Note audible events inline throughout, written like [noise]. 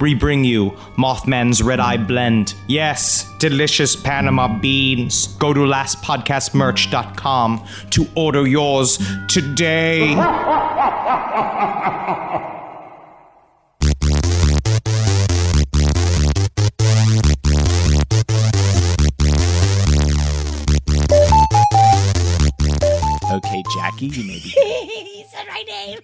we bring you Mothman's Red Eye Blend. Yes, delicious Panama beans. Go to lastpodcastmerch.com to order yours today. Okay, Jackie, you may be. [laughs] he said my name.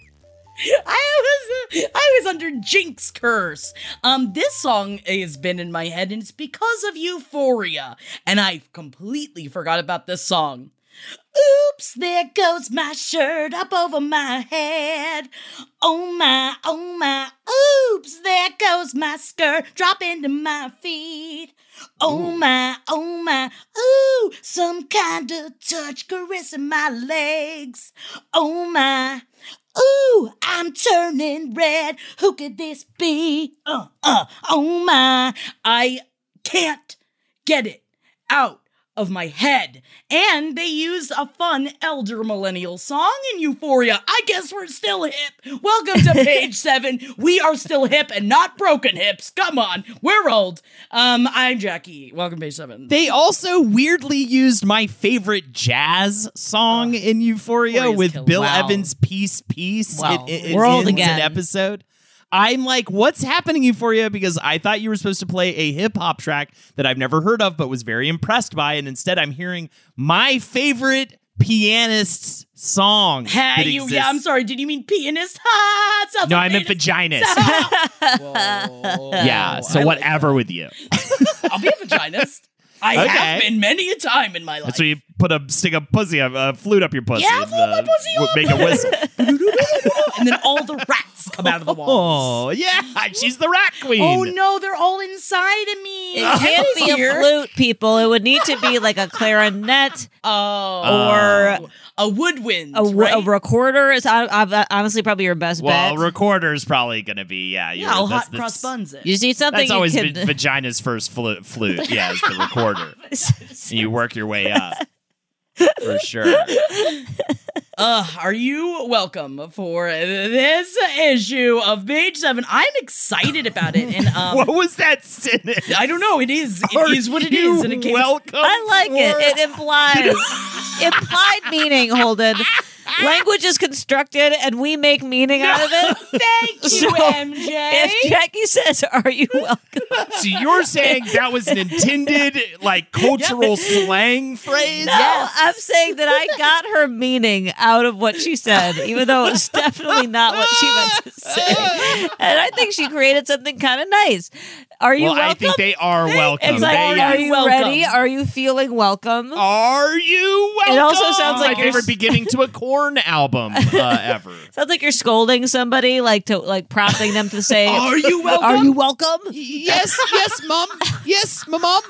[laughs] I was I was under Jinx curse. Um, this song has been in my head, and it's because of Euphoria, and I've completely forgot about this song. Oops, there goes my shirt up over my head. Oh my, oh my, oops, there goes my skirt dropping to my feet. Oh my, oh my, ooh, some kind of touch caressing my legs. Oh my, ooh, I'm turning red. Who could this be? Uh, uh, oh my, I can't get it out of my head. And they used a fun elder millennial song in Euphoria. I guess we're still hip. Welcome to [laughs] page seven. We are still hip and not broken hips. Come on, we're old. Um, I'm Jackie. Welcome to page seven. They also weirdly used my favorite jazz song in Euphoria Euphoria's with killer. Bill Wow. Evans' "Peace, Piece." Wow. It, it, it We're old again. An episode. I'm like, what's happening, Euphoria? Because I thought you were supposed to play a hip hop track that I've never heard of, but was very impressed by, and instead I'm hearing my favorite pianist's song. Hey, you, yeah, I'm sorry. Did you mean pianist? [laughs] Ah, ha! No, like I meant penis. vaginas. [laughs] Yeah, so I like whatever with you. [laughs] I'll be a vaginist. I Okay. have been many a time in my life. So you put a stick a pussy, a, a flute up your pussy. Yeah, and, flute my uh, pussy w- up. Make a whistle. [laughs] [laughs] and then all the rats come out of the walls. Oh, yeah, she's the rat queen. Oh no, they're all inside of me. It can't be a flute, people. It would need to be like a clarinet [laughs] Oh, or a woodwind, a, right? a recorder. Is hon- uh, hon- honestly probably your best bet. Well, bet. recorder's probably going to be, yeah. yeah, I'll that's, hot cross buns it. you just need something That's always can. been [laughs] vagina's first flute, flute. Yeah, it's the recorder. [laughs] you work your way up. [laughs] For sure. Uh, are you welcome for this issue of page seven? I'm excited about it, and [laughs] um, what was that sentence? I don't know. It is. It Are is what it you is, and it came. welcome. I like it. It implies [laughs] implied meaning, Holden. [laughs] Language is constructed and we make meaning out of it. [laughs] Thank you, So, MJ. If Jackie says, Are you welcome? So you're saying that was an intended, like, [laughs] cultural slang phrase? No, I'm saying that I got her meaning out of what she said, even though it was definitely not what she meant to say. And I think she created something kind of nice. Are you well, welcome? I think they are welcome. it's like, They are are you welcome. ready? Are you feeling welcome? Are you welcome? It also sounds like my you're favorite s- beginning to a Korn album uh, [laughs] ever. Sounds like you're scolding somebody, like to like prompting them to say, Are you welcome? Are you welcome? yes, yes, mom. Yes, my mom.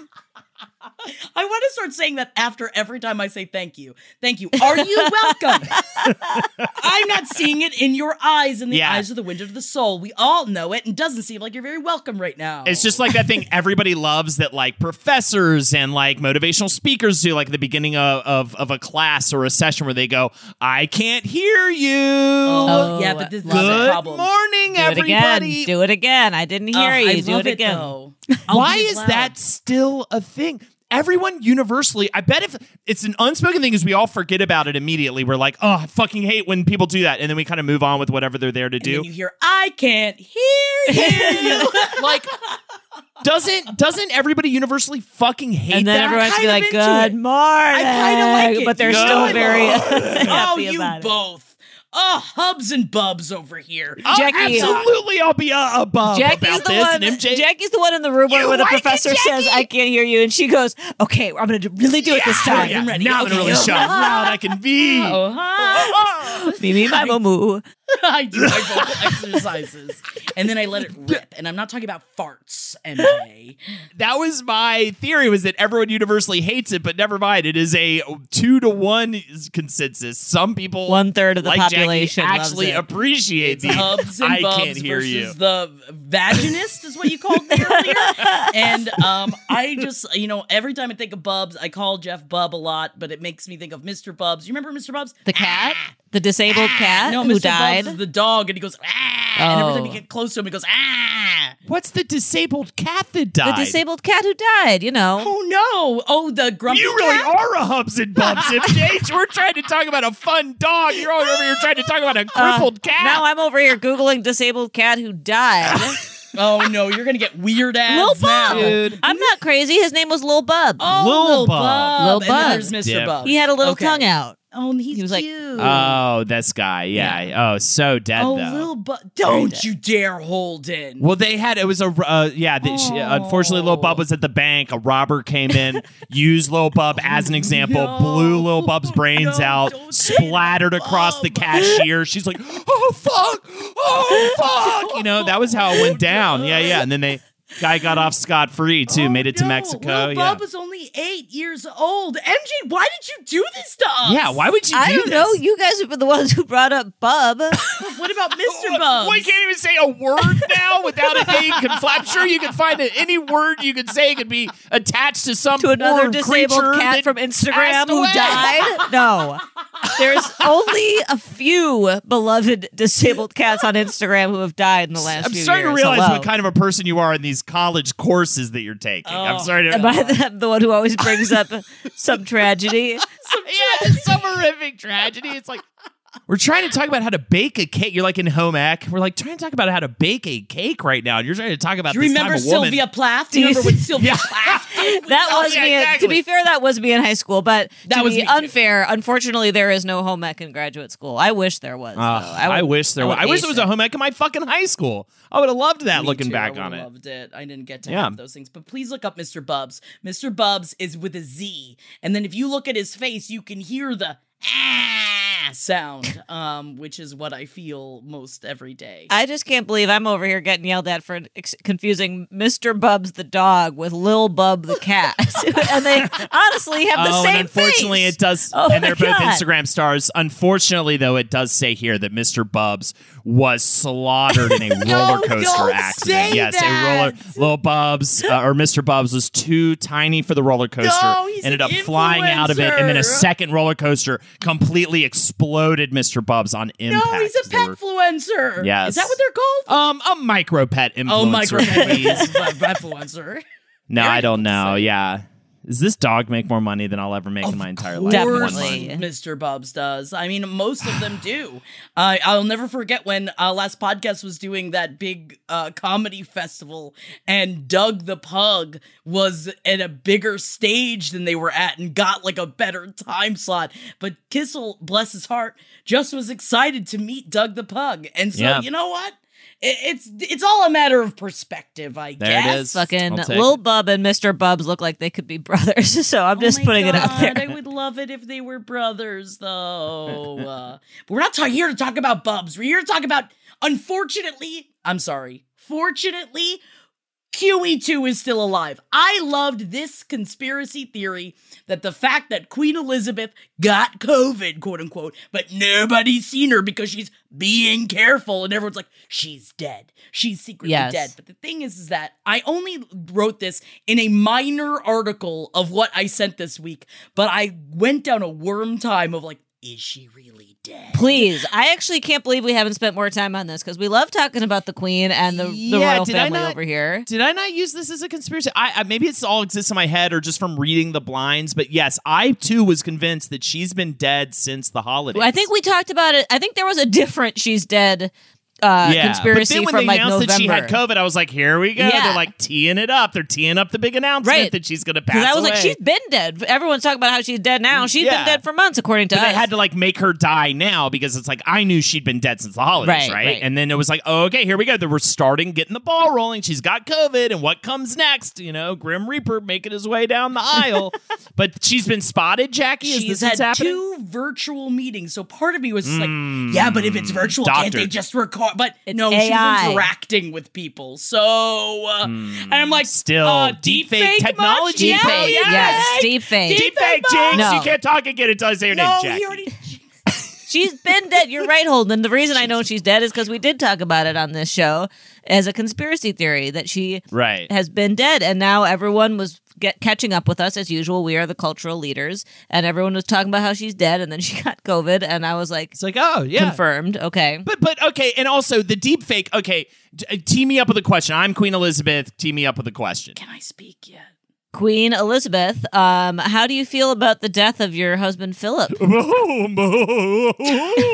I want to start saying that after every time I say thank you. Thank you. Are you welcome? [laughs] I'm not seeing it in your eyes, in the Yeah. eyes of the window of the soul. We all know it and doesn't seem like you're very welcome right now. It's just like that thing everybody loves that like professors and like motivational speakers do, like at the beginning of, of, of a class or a session where they go, I can't hear you. Oh, yeah, but this, this is Good a problem. Good morning, Do it everybody. again. Do it again. I didn't hear Oh, you. I Do love it again. though. Why is loud. that still a thing? Everyone universally, I bet if it's an unspoken thing, is we all forget about it immediately. We're like, oh, I fucking hate when people do that, and then we kind of move on with whatever they're there to And do. then you hear, I can't hear [laughs] you. like, doesn't doesn't everybody universally fucking hate And then that? everyone's kind be like, "Good it. morning," I kinda like it. but they're Good still very [laughs] oh, happy you about it. both. Oh, hubs and bubs over here. Oh, Jackie- absolutely, I'll be uh, above Jackie's about the this. one. and MJ, Jackie's the one in the room where, where the like it, professor says, "I can't hear you," and she goes, "Okay, I'm going to really do it this Oh, time." yeah. I'm ready. Now I'm gonna really show how loud I can be. [laughs] Oh, hi. Me, me, my moo. [laughs] I do my vocal exercises. And then I let it rip. And I'm not talking about farts, MJ. That was my theory. Was that everyone universally hates it, but never mind. It is a two to one consensus. Some people, One third of the like Jackie, population actually appreciate the hubs and I bubs can't hear versus you. the vaginist is what you called me earlier. and um, I just, you know, every time I think of Bubs, I call Jeff Bub a lot, but it makes me think of Mr. Bubz. You remember Mr. Bubz? The cat, the disabled cat No, who Mr. died. Bubs is the dog, and he goes, ah. And every time you Oh. get close to him, he goes, ah. What's the disabled cat that died? the disabled cat who died. You know. Oh no! Oh, the grumpy You really cat? are a hubs and bumps, [laughs] MJ. We're trying to talk about a fun dog. You're all over here trying to talk about a Uh, crippled cat. Now I'm over here googling disabled cat who died. [laughs] Oh no, you're gonna get weird Lil ads now. Bub. Dude. I'm not crazy. His name was Lil Bub. Oh, Lil Lil Bub. Bub. Lil And there's Mr. Diff. Bub. He had a little Okay. tongue out. Oh, he's He was like, cute. oh, this guy. Yeah. Oh, so dead oh, though. Lil Bub. Don't you dare hold in. Well, they had it was a uh, yeah. The, she, unfortunately, Lil Bub Oh. was at the bank. A robber came in, [laughs] used Lil Bub as an example, No. blew Lil Bub's brains No, out, don't say Lil splattered across the cashier. She's like, "Oh fuck, oh [laughs] fuck!" You know that was how it went down. Yeah, yeah. And then they guy got off scot free oh, too. Oh, made it to no. Mexico. Lil yeah. Bub was only eight years old. MJ, why did you do this to us? yeah. Why would you? I do don't this? know. You guys were the ones who brought up Bub. [laughs] What about Mr. Bub? [laughs] We can't even say a word now without it being confl- I'm sure you could find it. Any word you could say could be attached to some to another disabled cat from Instagram who away. died? [laughs] No. There's only a few beloved disabled cats on Instagram who have died in the last I'm few starting to realize Hello. what kind of a person you are in these college courses that you're taking. I'm Oh. sorry to. Am I the, the one who always brings up [laughs] some tragedy? yeah, it's some horrific tragedy. It's like we're trying to talk about how to bake a cake. You're like in home ec. We're like trying to talk about how to bake a cake right now, and you're trying to talk about Do you remember. Sylvia Plath? Do you [laughs] remember see- Sylvia Yeah. Plath? [laughs] That was yeah, me. exactly. To be fair, that was me in high school. But That to was be me too. unfair, unfortunately, there is no home ec in graduate school. I wish there was. though. I, would- wish there was. I wish there was a home ec in my fucking high school. I would have loved that Me looking too, back on it. Loved it. I didn't get to Yeah. have those things, but please look up Mr. Bubz. Mr. Bubz is with a Z, and then if you look at his face, you can hear the ah sound, um, which is what I feel most every day. I just can't believe I'm over here getting yelled at for ex- confusing Mr. Bubz the dog with Lil Bub the cat, [laughs] and they honestly have the oh, same and unfortunately, face. it does. Oh and they're both God. Instagram stars. Unfortunately, though, it does say here that Mr. Bubz was slaughtered in a [laughs] roller coaster don't accident. say yes, that. a roller. Little Bubs uh, or Mr. Bubz was too tiny for the roller coaster. No, he's ended an up flying out of it, and then a second roller coaster completely exploded Mr. Bubz on no, impact. he's a pet influencer. Yes. is that what they're called? Um, a micro pet influencer. oh, micro please. petfluencer. No, I don't know. Yeah. Does this dog make more money than I'll ever make in my entire life? Definitely. Mr. Bubz does. I mean, most of them do. Uh, I'll never forget when uh, last podcast was doing that big uh, comedy festival, and Doug the Pug was at a bigger stage than they were at, and got like a better time slot. But Kissel, bless his heart, just was excited to meet Doug the Pug, and so Yeah. you know what? It, it's it's all a matter of perspective, I There guess. it is. Fucking I'll Lil it. Bub and Mr. Bubz look like they could be [laughs] brothers, [laughs] so I'm Oh just my putting it out there. I would love it if they were brothers, though. [laughs] uh, but we're not ta- here to talk about bubs. We're here to talk about, unfortunately, I'm sorry, fortunately, QE2 is still alive. I loved this conspiracy theory that the fact that Queen Elizabeth got COVID, quote unquote, but nobody's seen her because she's being careful, and everyone's like, she's dead. She's secretly Yes. dead. But the thing is, is that I only wrote this in a minor article of what I sent this week, but I went down a worm time of like, is she really dead? Please, I actually can't believe we haven't spent more time on this because we love talking about the Queen and the, the Yeah, royal family not- over here. Did I not use this as a conspiracy? I, I maybe it's all exists in my head or just from reading the blinds. But yes, I too was convinced that she's been dead since the holidays. I think we talked about it. I think there was a different "she's dead" uh, yeah. conspiracy but then when from they like announced November. that she had COVID, I was like, here we go. Yeah. They're like teeing it up. They're teeing up the big announcement Right. that she's going to pass Because I was like, she's been dead. Everyone's talking about how she's dead now. She's Yeah. been dead for months, according to But us. they had to like make her die now because it's like I knew she'd been dead since the holidays, Right, right? right. And then it was like, oh, okay, here we go. They were starting getting the ball rolling. She's got COVID, and what comes next? You know, Grim Reaper making his way down the aisle. [laughs] but she's been spotted. Jackie, is She's this had two virtual meetings. So part of me was just like, yeah, but if it's virtual, can't they just record? But It's no, AI. she's interacting with people. So, uh, and I'm like, Still, uh, deep deepfake fake technology. Yeah, Deep fake. yeah. Yes, deep fake. Deep Deep fake, fake Jinx. No. You can't talk again until I say your No, name, Jackie. he already. She's been dead. You're right, Holden. The reason I know she's dead is because we did talk about it on this show as a conspiracy theory that she Right. has been dead, and now everyone was get catching up with us as usual. We are the cultural leaders, and everyone was talking about how she's dead, and then she [laughs] got COVID, and I was like, It's like, oh, yeah. confirmed. Okay, But but okay, and also the deep fake. Okay, t- uh, tee me up with a question. I'm Queen Elizabeth. Tee me up with a question. Can I speak yet? Queen Elizabeth. Um, how do you feel about the death of your husband Philip? [laughs]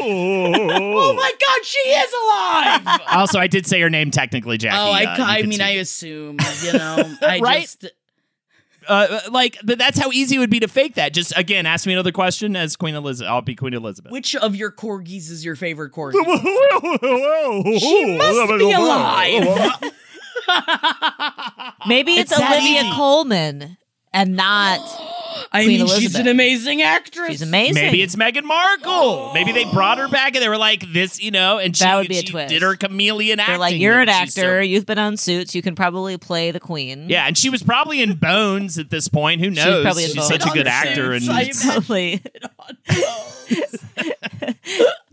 Oh my God, she is alive! [laughs] also, I did say her name technically, Jackie. oh, I, uh, I mean, see. I assume, you know, I [laughs] Right? just. uh, like, but that's how easy it would be to fake that. Just again, ask me another question as Queen Elizabeth. I'll be Queen Elizabeth. Which of your corgis is your favorite corgi? she She must be alive. [laughs] Maybe it's, It's Olivia easy. Colman and not. I Queen mean, she's an amazing actress. She's amazing. Maybe it's Meghan Markle. Maybe they brought her back and they were like, "This, you know," and she, That would be a she twist. did her chameleon acting. They're like, you're an that she's so- actor. You've been on Suits. You can probably play the Queen. yeah, and she was probably in Bones at this point. Who knows? probably in she's Bones. such a good On actor and Suits, I Totally.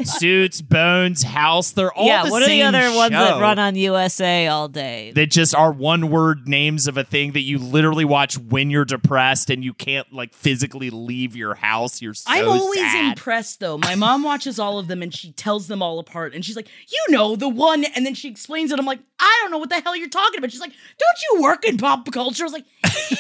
Suits, Bones, House. They're all yeah. the what are the other ones that run on USA all day? that just are one word names of a thing that you literally watch when you're depressed and you can't like physically leave your house. You're so I'm always sad. impressed though. My mom watches all of them and she tells them all apart. And she's like, you know, the one. And then she explains it. I'm like, I don't know what the hell you're talking about. She's like, don't you work in pop culture? I was like,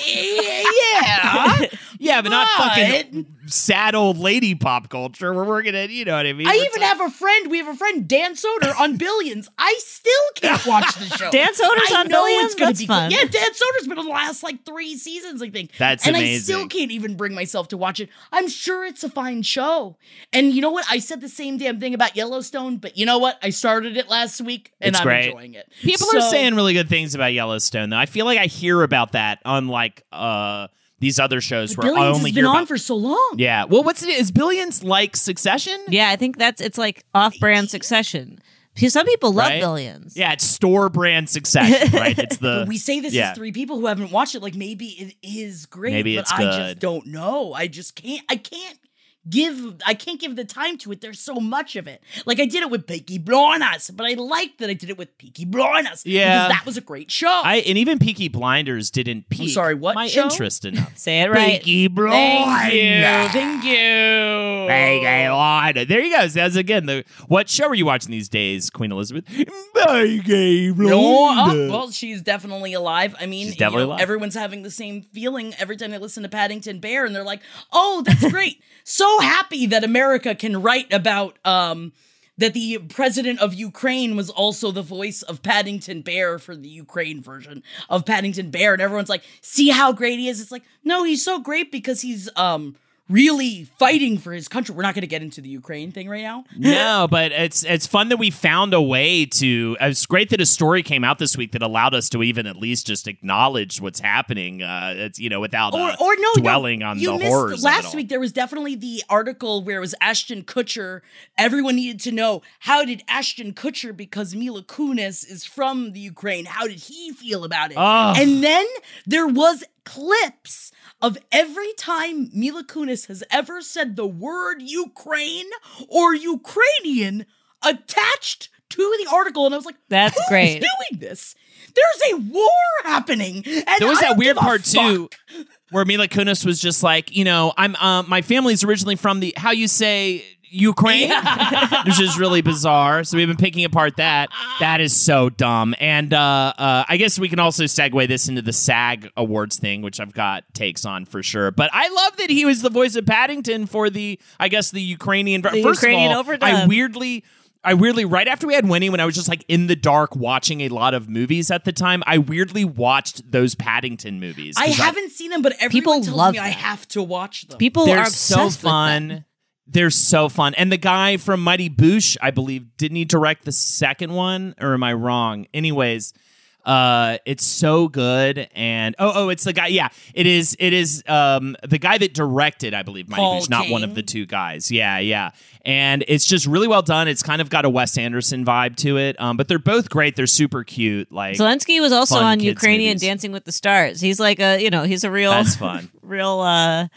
yeah. Yeah, [laughs] but not fucking sad old lady pop culture. We're working at, you know what I mean? I It's even like- have a friend. We have a friend, Dan Soder, on [laughs] Billions. I still can't watch the show. Dan Soder's I on know Billions? It's gonna That's be fun. Good. Yeah, Dan Soder's been on the last like three seasons, I think. That's and I still can't even bring myself to watch it. I'm sure it's a fine show. And you know what? I said the same damn thing about Yellowstone, but you know what? I started it last week and It's I'm great. enjoying it. People are saying really good things about Yellowstone, though. I feel like I hear about that unlike uh, these other shows where I Billions only has hear been on about. for so long. yeah. Well, what's it? Is Billions like Succession? yeah, I think that's it's like off-brand Succession. Because Some people love Right? Billions. Yeah, it's store brand Succession, [laughs] right? It's the we say this yeah. as three people who haven't watched it. Like maybe it is great, Maybe but it's I good. just don't know. I just can't. I can't give. I can't give the time to it. There's so much of it. Like I did it with Peaky Blinders, but I liked that I did it with Peaky Blinders. Yeah. because that was a great show. I and even Peaky Blinders didn't pique sorry, what my show? interest enough. [laughs] Say it right. Peaky Blinders. Thank you. Thank you. Peaky Blinders. There you go. That's again the what show are you watching these days, Queen Elizabeth? Peaky No, uh, Blinders. well, she's definitely alive. I mean, She's you definitely know, alive. everyone's having the same feeling every time they listen to Paddington Bear, and they're like, "Oh, that's [laughs] great! so happy that America can write about um that the president of Ukraine was also the voice of Paddington Bear for the Ukraine version of Paddington Bear, and everyone's like, "See how great he is!" It's like, no, he's so great because he's um really fighting for his country. We're not going to get into the Ukraine thing right now. [laughs] no, but it's it's fun that we found a way to. It's great that a story came out this week that allowed us to even at least just acknowledge what's happening. Uh, it's you know without or, uh, or no, dwelling no, on you the missed horrors. Last week there was definitely the article where it was Ashton Kutcher. Everyone needed to know how did Ashton Kutcher, because Mila Kunis is from the Ukraine, how did he feel about it? And then there was clips of every time Mila Kunis has ever said the word Ukraine or Ukrainian attached to the article, and I was like, That's "Who's great. doing this? There's a war happening, and There was I that weird part too, where Mila Kunis was just like, you know, I'm um, my family's originally from the how you say Ukraine, [laughs] which is really bizarre. So we've been picking apart that. That is so dumb. And uh, uh, I guess we can also segue this into the SAG Awards thing, which I've got takes on for sure. But I love that he was the voice of Paddington for the, I guess, the Ukrainian. The First Ukrainian of all, I weirdly. I weirdly, right after we had Winnie, when I was just like in the dark watching a lot of movies at the time, I weirdly watched those Paddington movies. I haven't seen them, but everyone People tells love me I have to watch them. People they're are so obsessed with them. fun. They're so fun. And the guy from Mighty Boosh, I believe, didn't he direct the second one? Or am I wrong? Anyways, uh, it's so good. And oh, oh, it's the guy. Yeah, it is. It is um the guy that directed, I believe, Mighty Paul Boosh, not one of the two guys. Yeah, yeah. And it's just really well done. It's kind of got a Wes Anderson vibe to it. Um, but they're both great. They're super cute. Like Zelensky was also on Ukrainian movies. Dancing with the Stars. He's like a, you know, he's a real, that's fun. [laughs] real, uh,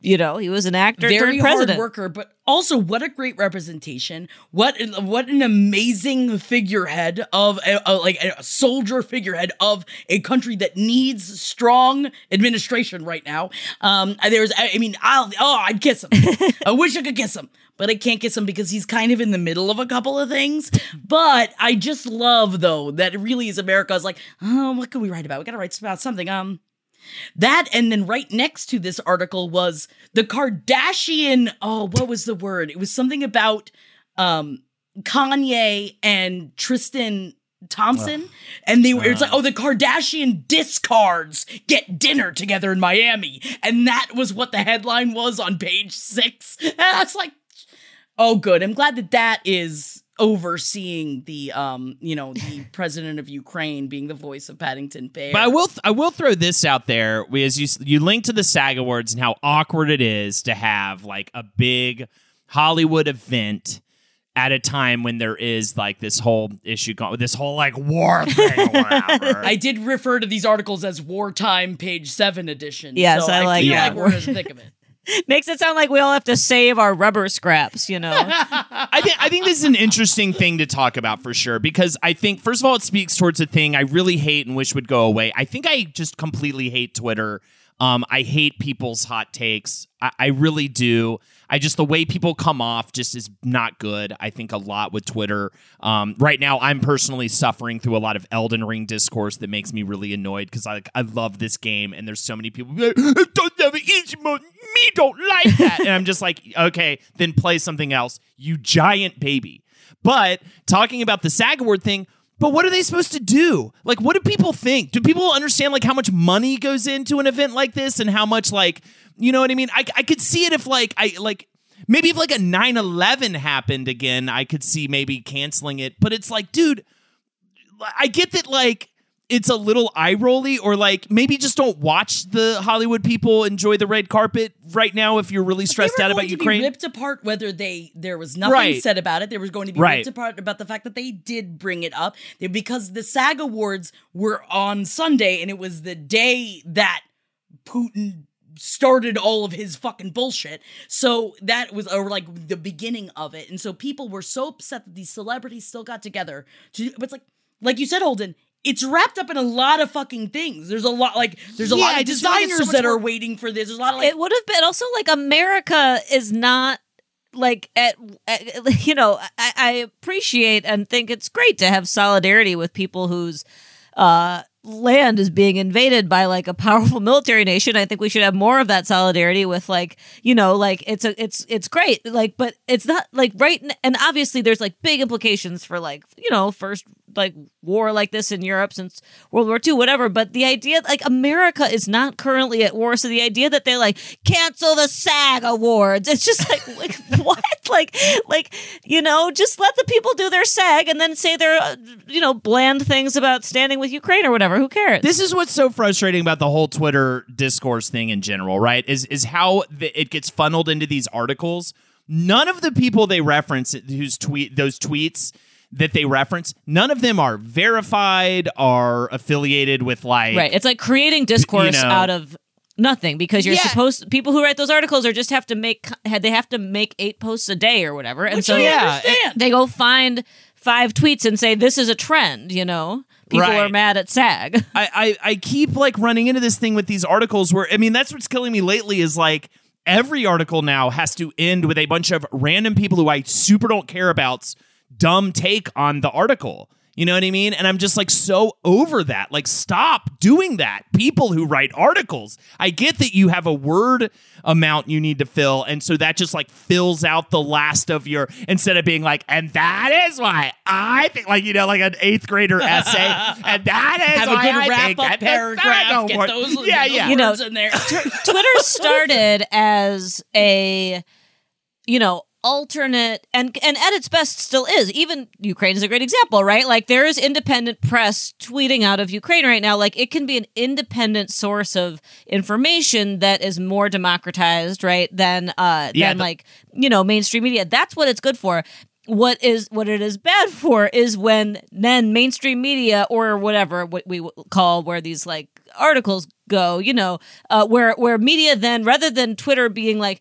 you know, he was an actor very hard worker, but also what a great representation. What what an amazing figurehead of a, a- like a soldier figurehead of a country that needs strong administration right now. Um, there's I I mean I'll oh I'd kiss him. [laughs] I wish I could kiss him. But I can't kiss him because he's kind of in the middle of a couple of things. But I just love though that it really is America is like, oh, what can we write about? We gotta write about something. Um, that and then right next to this article was the Kardashian. Oh, what was the word? It was something about um Kanye and Tristan Thompson. And they were it's like, oh, the Kardashian discards get dinner together in Miami. And that was what the headline was on page six. And I was like, oh good. I'm glad that that is overseeing the um, you know, the [laughs] president of Ukraine being the voice of Paddington Bear. But I will I will throw this out there as you you link to the SAG Awards and how awkward it is to have like a big Hollywood event at a time when there is like this whole issue going this whole like war thing whatever. [laughs] I did refer to these articles as wartime page seven edition. Yes, so I like feel that. like we're in the thick of it. [laughs] Makes it sound like we all have to save our rubber scraps, you know. [laughs] I think I think this is an interesting thing to talk about for sure because I think first of all it speaks towards a thing I really hate and wish would go away. I think I just completely hate Twitter. Um, I hate people's hot takes. I, I really do. I just the way people come off just is not good. I think a lot with Twitter. Um, right now, I'm personally suffering through a lot of Elden Ring discourse that makes me really annoyed because I I love this game and there's so many people like, "It doesn't have an. Me don't like that, and I'm just like, okay, then play something else, you giant baby. But talking about the SAG award thing. But what are they supposed to do? Like, what do people think? Do people understand like how much money goes into an event like this and how much like, you know what I mean? I, I could see it if like I like maybe if like a 9-11 happened again, I could see maybe canceling it. But it's like, dude, I get that like it's a little eye rolly, or like maybe just don't watch the Hollywood people enjoy the red carpet right now if you're really stressed out about Ukraine. Be ripped apart whether they there was nothing Right. said about it. There was going to be Right. ripped apart about the fact that they did bring it up because the SAG awards were on Sunday and it was the day that Putin started all of his fucking bullshit. So that was or like the beginning of it. And so people were so upset that these celebrities still got together to but it's like like you said Holden it's wrapped up in a lot of fucking things. There's a lot like there's a Yeah, lot of just feel like it's so designers much that are waiting for this. There's a lot of like it would have been also like America is not like at, at- [laughs] you know I, I appreciate and think it's great to have solidarity with people whose uh land is being invaded by like a powerful military nation i think we should have more of that solidarity with like you know like it's a it's it's great like but it's not like right and obviously there's like big implications for like you know first like war like this in Europe since World War II, whatever. But the idea, like America is not currently at war, so the idea that they like cancel the SAG awards, it's just like, [laughs] like what? Like, like you know, just let the people do their SAG and then say their uh, you know bland things about standing with Ukraine or whatever. Who cares? This is what's so frustrating about the whole Twitter discourse thing in general, right? Is is how the, it gets funneled into these articles. None of the people they reference whose tweet those tweets that they reference, none of them are verified, are affiliated with like Right. It's like creating discourse know- out of nothing because you're Yeah. supposed people who write those articles are just have to make they have to make eight posts a day or whatever. And Which so Yeah, understand. they go find five tweets and say this is a trend, you know. People Right. are mad at SAG. [laughs] I, I I keep like running into this thing with these articles where I mean that's what's killing me lately is like every article now has to end with a bunch of random people who I super don't care about's dumb take on the article. You know what I mean? And I'm just like so over that. Like, stop doing that. People who write articles. I get that you have a word amount you need to fill. And so that just like fills out the last of your, instead of being like, and that is why I think, like, you know, like an eighth grader essay. [laughs] and that is Have a why good I wrap think up paragraph. SAG Get award- those, [laughs] yeah, get those yeah. You know, words in there. Twitter started as a you know alternate and and at its best still is. Even ukraine is a great example right? Like there is independent press tweeting out of ukraine right now. Like it can be an independent source of information that is more democratized right than uh Yeah, than the- like you know mainstream media. That's what it's good for. What is what it is bad for is when then mainstream media or whatever what we call where these like articles go you know uh, where where media then rather than twitter being like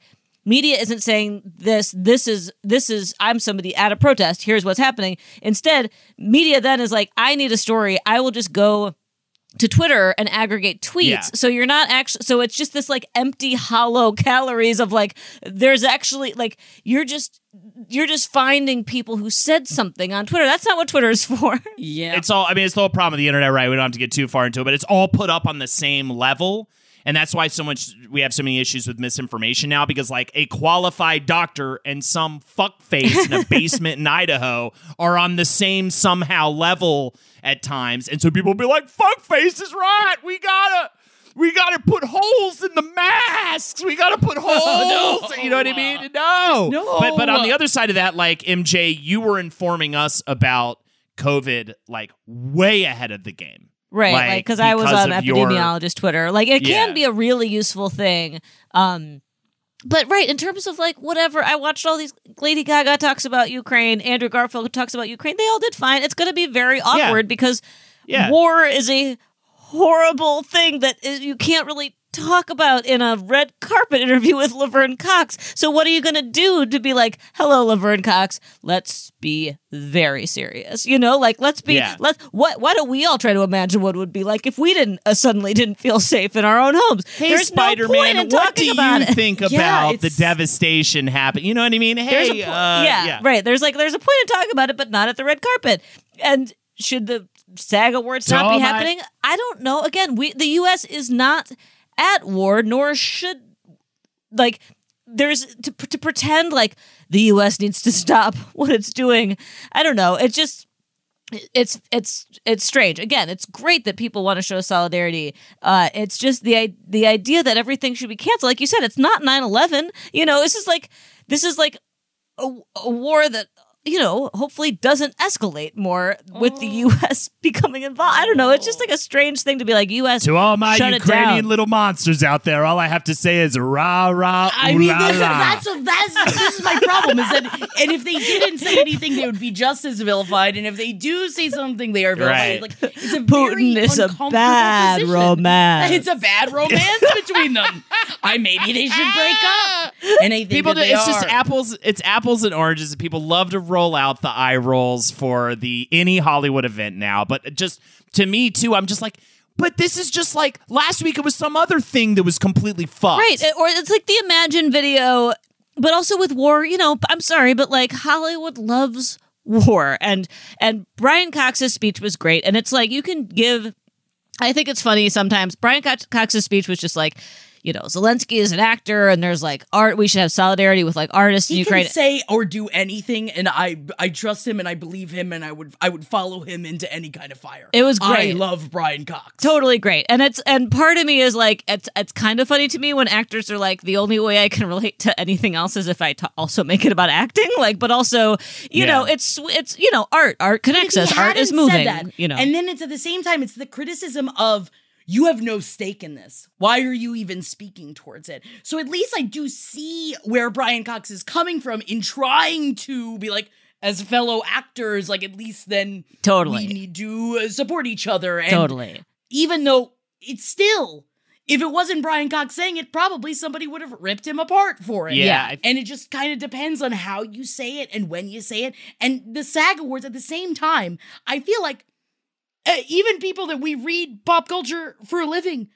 media isn't saying this this is this is i'm somebody at a protest here's what's happening instead media then is like i need a story i will just go to Twitter and aggregate tweets. Yeah. So you're not actually so it's just this like empty hollow [laughs] calories of like there's actually like you're just you're just finding people who said something on Twitter. That's not what Twitter is for. Yeah. It's all. I mean, it's the whole problem of the internet, right? We don't have to get too far into it, but it's all put up on the same level, and that's why so much we have so many issues with misinformation now. Because like a qualified doctor and some fuckface in a [laughs] basement in Idaho are on the same somehow level at times, and so people will be like, "Fuckface is right. We gotta." We gotta put holes in the masks. We gotta put [laughs] holes. You know what I mean? No, No. But but on the other side of that, like MJ, you were informing us about COVID like way ahead of the game. Right, Like, like because I was on of your- epidemiologist Twitter. Like it Yeah. can be a really useful thing. Um but right, in terms of like whatever, I watched all these Lady Gaga talks about Ukraine, Andrew Garfield talks about Ukraine. They all did fine. It's going to be very awkward because Yeah. war is a horrible thing that is, you can't really talk about in a red carpet [laughs] interview with Laverne Cox. So what are you going to do to be like, "Hello Laverne Cox, let's be very serious." You know, like let's be Yeah. let's what why don't we all try to imagine what it would be like if we didn't uh, suddenly didn't feel safe in our own homes? Hey, There's Spider no Man, what do you it. think Yeah, about the devastation happening? You know what I mean? Hey, po- uh, yeah, right. There's like there's a point in talking about it, but not at the red carpet. And should the SAG Awards not be I- happening? I don't know. Again, we the U.S. is not at war, nor should like there's to to pretend like the U.S. needs to stop [laughs] what it's doing. I don't know. It just it's it's it's strange. Again, it's great that people want to show solidarity. Uh, it's just the the idea that everything should be canceled. Like you said, it's not 9-11. You know, this is like this is like a, a war that you know hopefully doesn't escalate more with the oh. U.S. [laughs] becoming involved. I don't know. It's just like a strange thing to be like U.S. To all my shut Ukrainian little monsters out there, all I have to say is rah rah. I mean, la this, la. that's that's this is my problem. Is that and if they didn't say anything, they would be just as vilified. And if they do say something, they are vilified. Right. Like it's a Putin very is a bad position. romance. It's a bad [laughs] romance between them. I maybe they should break up. And I think people that do, they it's just apples it's apples and oranges people love to roll out the eye rolls for the any hollywood event now but just to me too i'm just like but this is just like last week it was some other thing that was completely fucked Right. Or it's like the Imagine video, but also with war, you know, I'm sorry, but like Hollywood loves war. And and Brian Cox's speech was great. And it's like you can give I think it's funny sometimes. Brian Cox's speech was just like you know, Zelensky is an actor and there's like art. We should have solidarity with like artists in Ukraine. can say or do anything, and I I trust him and I believe him, and I would I would follow him into any kind of fire. It was great. I love Brian Cox. totally great and it's and part of me is like it's it's kind of funny to me when actors are like the only way i can [laughs] relate to anything else is if i also make it about acting like but also you Yeah. know it's it's you know art art connects us art is moving that, you know and then it's at the same time it's the criticism of you have no stake in this. Why are you even speaking towards it? So at least I do see where Brian Cox is coming from in trying to be like, as fellow actors, like at least then Totally. we need to uh, support each other. And totally even though it's still, if it wasn't Brian Cox saying it, probably somebody would have ripped him apart for it. Yeah, And it just kind of depends on how you say it and when you say it. And the SAG Awards at the same time, I feel like Uh, even people that we read pop culture for a living,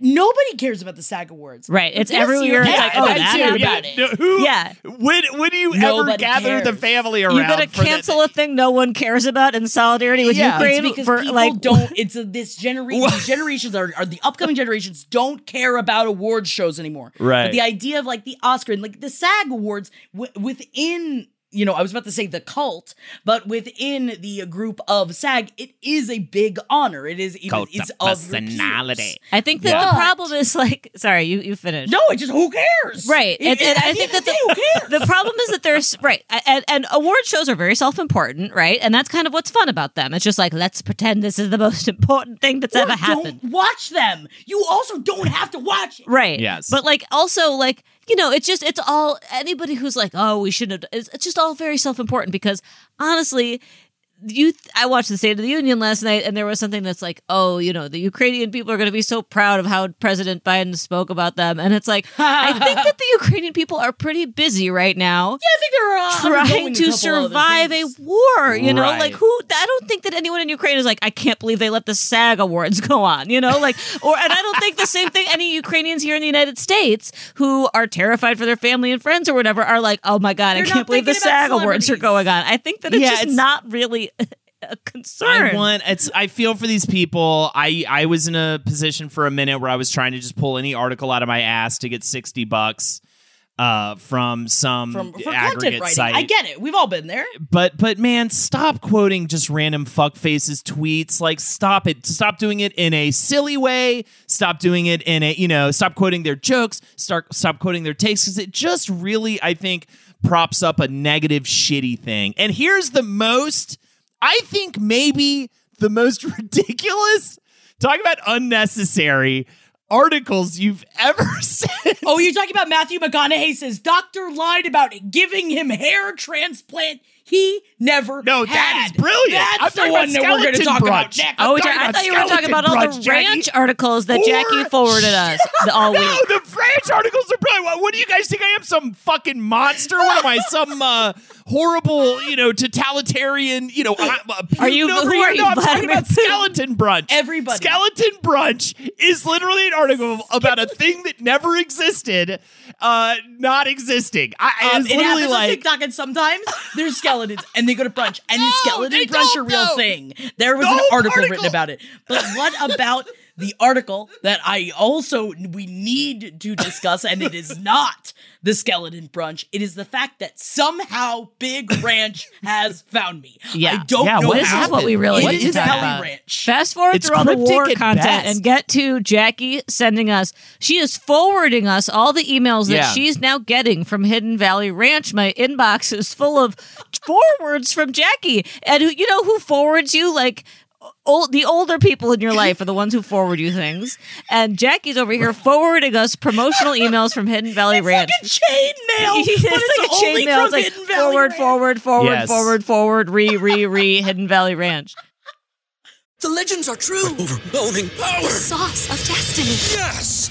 nobody cares about the SAG Awards. Right, it's This every year- year it's Yeah, like, oh, that that too, yeah. No, who, Yeah. When when do you ever Nobody gather the family around? you're gonna for the- cancel a thing no one cares about in solidarity with Yeah. ukraine It's because for people like don't. [laughs] It's a, this generation. Generations are, are the upcoming generations don't care about award shows anymore. Right. But the idea of like the Oscar and like the SAG Awards w- within. You know, I was about to say the cult, but within the group of SAG, it is a big honor. It is it, Cult it's of of personality. peers. i think that Yeah. the problem is like sorry you you finished No, it just who cares? Right. It- And, it- I think that the, who cares? the, [laughs] the problem is that there's right and, and award shows are very self-important, right? And that's kind of what's fun about them. It's just like let's pretend this is the most [laughs] important thing that's Or ever happened. Don't watch them. You also don't have to watch it. Right. Yes. But like also like you know it's just it's all anybody who's like oh we shouldn't have it's, it's just all very self-important because honestly you I watched the State of the Union last night and there was something that's like oh you know the Ukrainian people are going to be so proud of how President Biden spoke about them and it's like [laughs] I think that the Ukrainian people are pretty busy right now Yeah, I think they're uh, trying to couple survive a war. You know, Right. like who? I don't think that anyone in Ukraine is like, I can't believe they let the SAG awards go on. You know, like, or and I don't think the same thing. Any Ukrainians here in the United States who are terrified for their family and friends or whatever are like, oh my god, They're I can't believe the SAG awards are going on. I think that it's Yeah, just it's- not really [laughs] a concern. I want it's I feel for these people. I I was in a position for a minute where I was trying to just pull any article out of my ass to get 60 bucks uh from some from for aggregate site. I get it. We've all been there. but but man, stop quoting just random fuck faces tweets. Like stop it. Stop doing it in a silly way. Stop doing it in a you know. Stop quoting their jokes. Start stop quoting their takes because it just really I think props up a negative shitty thing. And here's the most I think maybe the most [laughs] ridiculous. Talk about unnecessary articles you've ever [laughs] said. Oh, you're talking about Matthew McConaughey says doctor lied about giving him hair transplant. He never No, had. that is brilliant. That's I'm the one that we're going to skeleton talk about brunch. next. Oh, I'm talking I thought you were talking about all the brunch, Jackie. ranch articles that Jackie forwarded us the- all no, week. the French articles are brilliant. What, what do you guys think? I am some fucking monster? What am I? Some uh, horrible, you know, totalitarian? You know, I, uh, Are you- Putin over who here? are you, No, I'm talking about skeleton brunch. Everybody. skeleton brunch is literally an article about a thing that never existed, uh, not existing. I, Um, it's it literally happens on like. TikTok, and sometimes there's [laughs] skeletons, and they go to brunch, and the skeleton brunch a real thing. There was No an article article. written about it. But what about the article that I also we need to discuss, and it is not the skeleton brunch. It is the fact that somehow Big Ranch [laughs] has found me. Yeah. I don't Yeah, know what This how. is what we really It need is to talk Valley about. Ranch. Fast forward It's through all the war at content best. and get to Jackie sending us. She is forwarding us all the emails that Yeah. she's now getting from Hidden Valley Ranch. My inbox is full of [laughs] forwards from Jackie, and who, you know who forwards you like. Old, the older people in your life are the ones who forward you things, and Jackie's over here forwarding us promotional emails from Hidden Valley Ranch. Like a chain mail, [laughs] but it's, it's, like a only chain mail. from It's like Hidden Valley forward, Ranch. forward, forward, Yes. forward, forward, re, re, re, Hidden Valley Ranch. The legends are true. Overwhelming power! Sauce of destiny. Yes!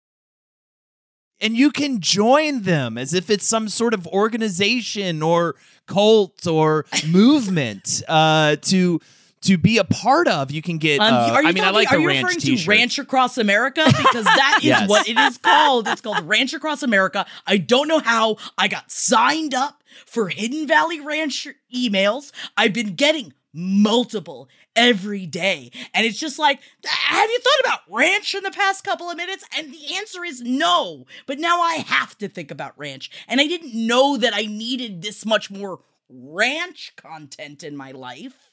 And you can join them as if it's some sort of organization or cult or [laughs] movement uh, to to be a part of. You can get. Um, uh, are you I mean, I talking- like are the you ranch referring t-shirt. to Ranch Across America? Because [laughs] that is Yes. what it is called. It's called Ranch Across America. I don't know how I got signed up for Hidden Valley Ranch emails. I've been getting multiple every day. And it's just like, have you thought about ranch in the past couple of minutes? And the answer is no. But now I have to think about ranch. And I didn't know that I needed this much more ranch content in my life.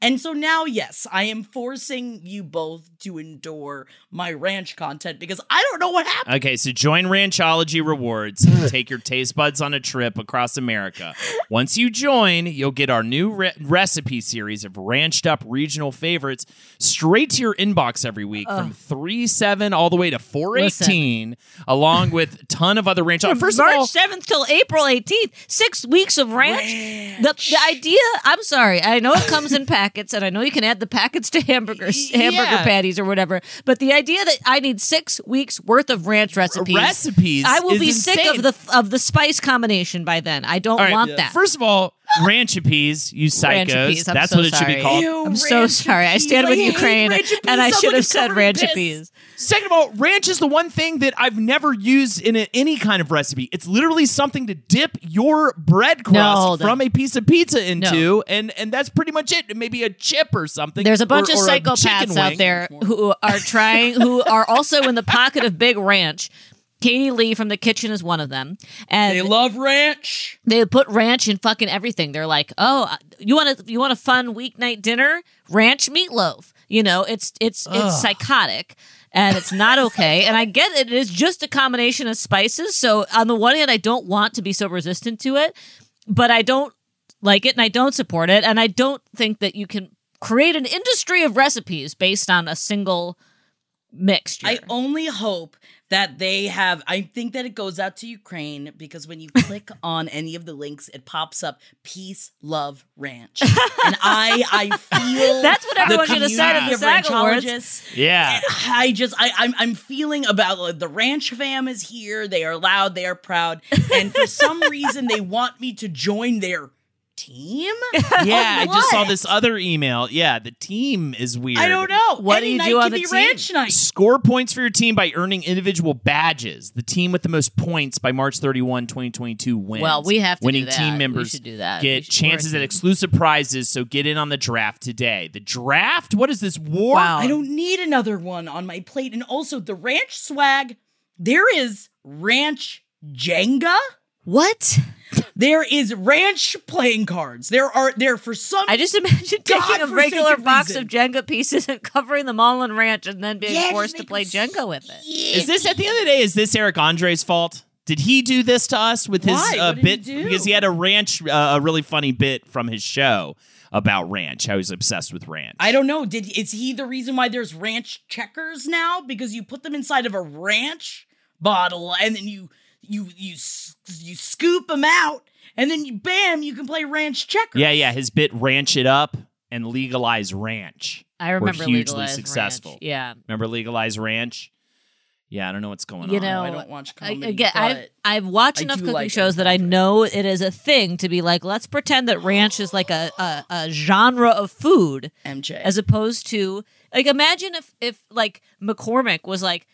And so now, yes, I am forcing you both to endure my ranch content because I don't know what happened. Okay, so join Ranchology Rewards and [laughs] take your taste buds on a trip across America. Once you join, you'll get our new re- recipe series of ranched up regional favorites straight to your inbox every week from 3 7 all the way to 418, along with a [laughs] ton of other ranch. From First March of all, 7th till April 18th, six weeks of ranch. The, the idea, I'm sorry, I know it comes in [laughs] packets, and I know you can add the packets to hamburgers, hamburger Yeah. patties or whatever, but the idea that I need six weeks worth of ranch recipes. recipes. I will be sick of the of the spice combination by then. I don't right, want that. First of all, Ranchipes, you psychos. Ranchipes, That's so what it should be called. Ew, I'm so sorry. I stand with hate Ukraine, and I should have said covered ranch peas. Second of all, ranch is the one thing that I've never used in a, any kind of recipe. It's literally something to dip your bread crust No, no. from a piece of pizza into, and and that's pretty much it. Maybe a chip or something. There's a bunch or- of or psychopaths out there who are trying, who are also in the pocket of Big Ranch. Katie Lee from the kitchen is one of them, and They love ranch. they put ranch in fucking everything. They're like, "Oh, uh, you want to you want a fun weeknight dinner? Ranch meatloaf." You know, it's it's it's psychotic and it's not [laughs] okay. and I get it. It is just a combination of spices. So on the one hand, I don't want to be so resistant to it, but I don't like it and I don't support it. And I don't think that you can create an industry of recipes based on a single mixture. I only hope that they have. I think that it goes out to Ukraine because when you click [laughs] on any of the links, it pops up "Peace, Love, Ranch," and [laughs] I, I feel That's what the everyone should have said at community the of SAG ranchologists. Yeah. I just I I'm I'm feeling about like, the ranch fam is here. They are loud. They are proud, and for some reason they want me to join their team. [laughs] Yeah, I just saw this other email. Yeah, the team is weird. I don't know. What do Any you night do on the be team? ranch night. Score points for your team by earning individual badges. The team with the most points by March 31, 2022 wins. Well, we have to do Winning that. team members should do that. Get we're chances at exclusive prizes, so get in on the draft today. The draft? What is this war? Wow. I don't need another one on my plate. And also the ranch swag. There is ranch Jenga. what? There is ranch playing cards. There are there for some. I just imagine taking a regular box reason. of Jenga pieces and covering them all in ranch and then being Yeah, forced to play Jenga with it. Is this at the end of the day? Is this Eric Andre's fault? Did he do this to us with his uh, What did he bit? do? Because he had a ranch, uh, a really funny bit from his show about ranch. How he's obsessed with ranch. I don't know. Did is he the reason why there's ranch checkers now? Because you put them inside of a ranch bottle and then you you you you scoop them out and then you bam you can play ranch checkers. yeah, yeah. His bit ranch it up and legalize ranch. I remember hugely legalized successful. ranch. Yeah. Remember legalize ranch? Yeah, I don't know what's going You on. know, I don't watch I, comedy. again, I've I've watched I enough cooking like shows that I know it is a thing to be like, let's pretend that ranch is like a, a, a genre of food MJ. as opposed to like imagine if if like McCormick was like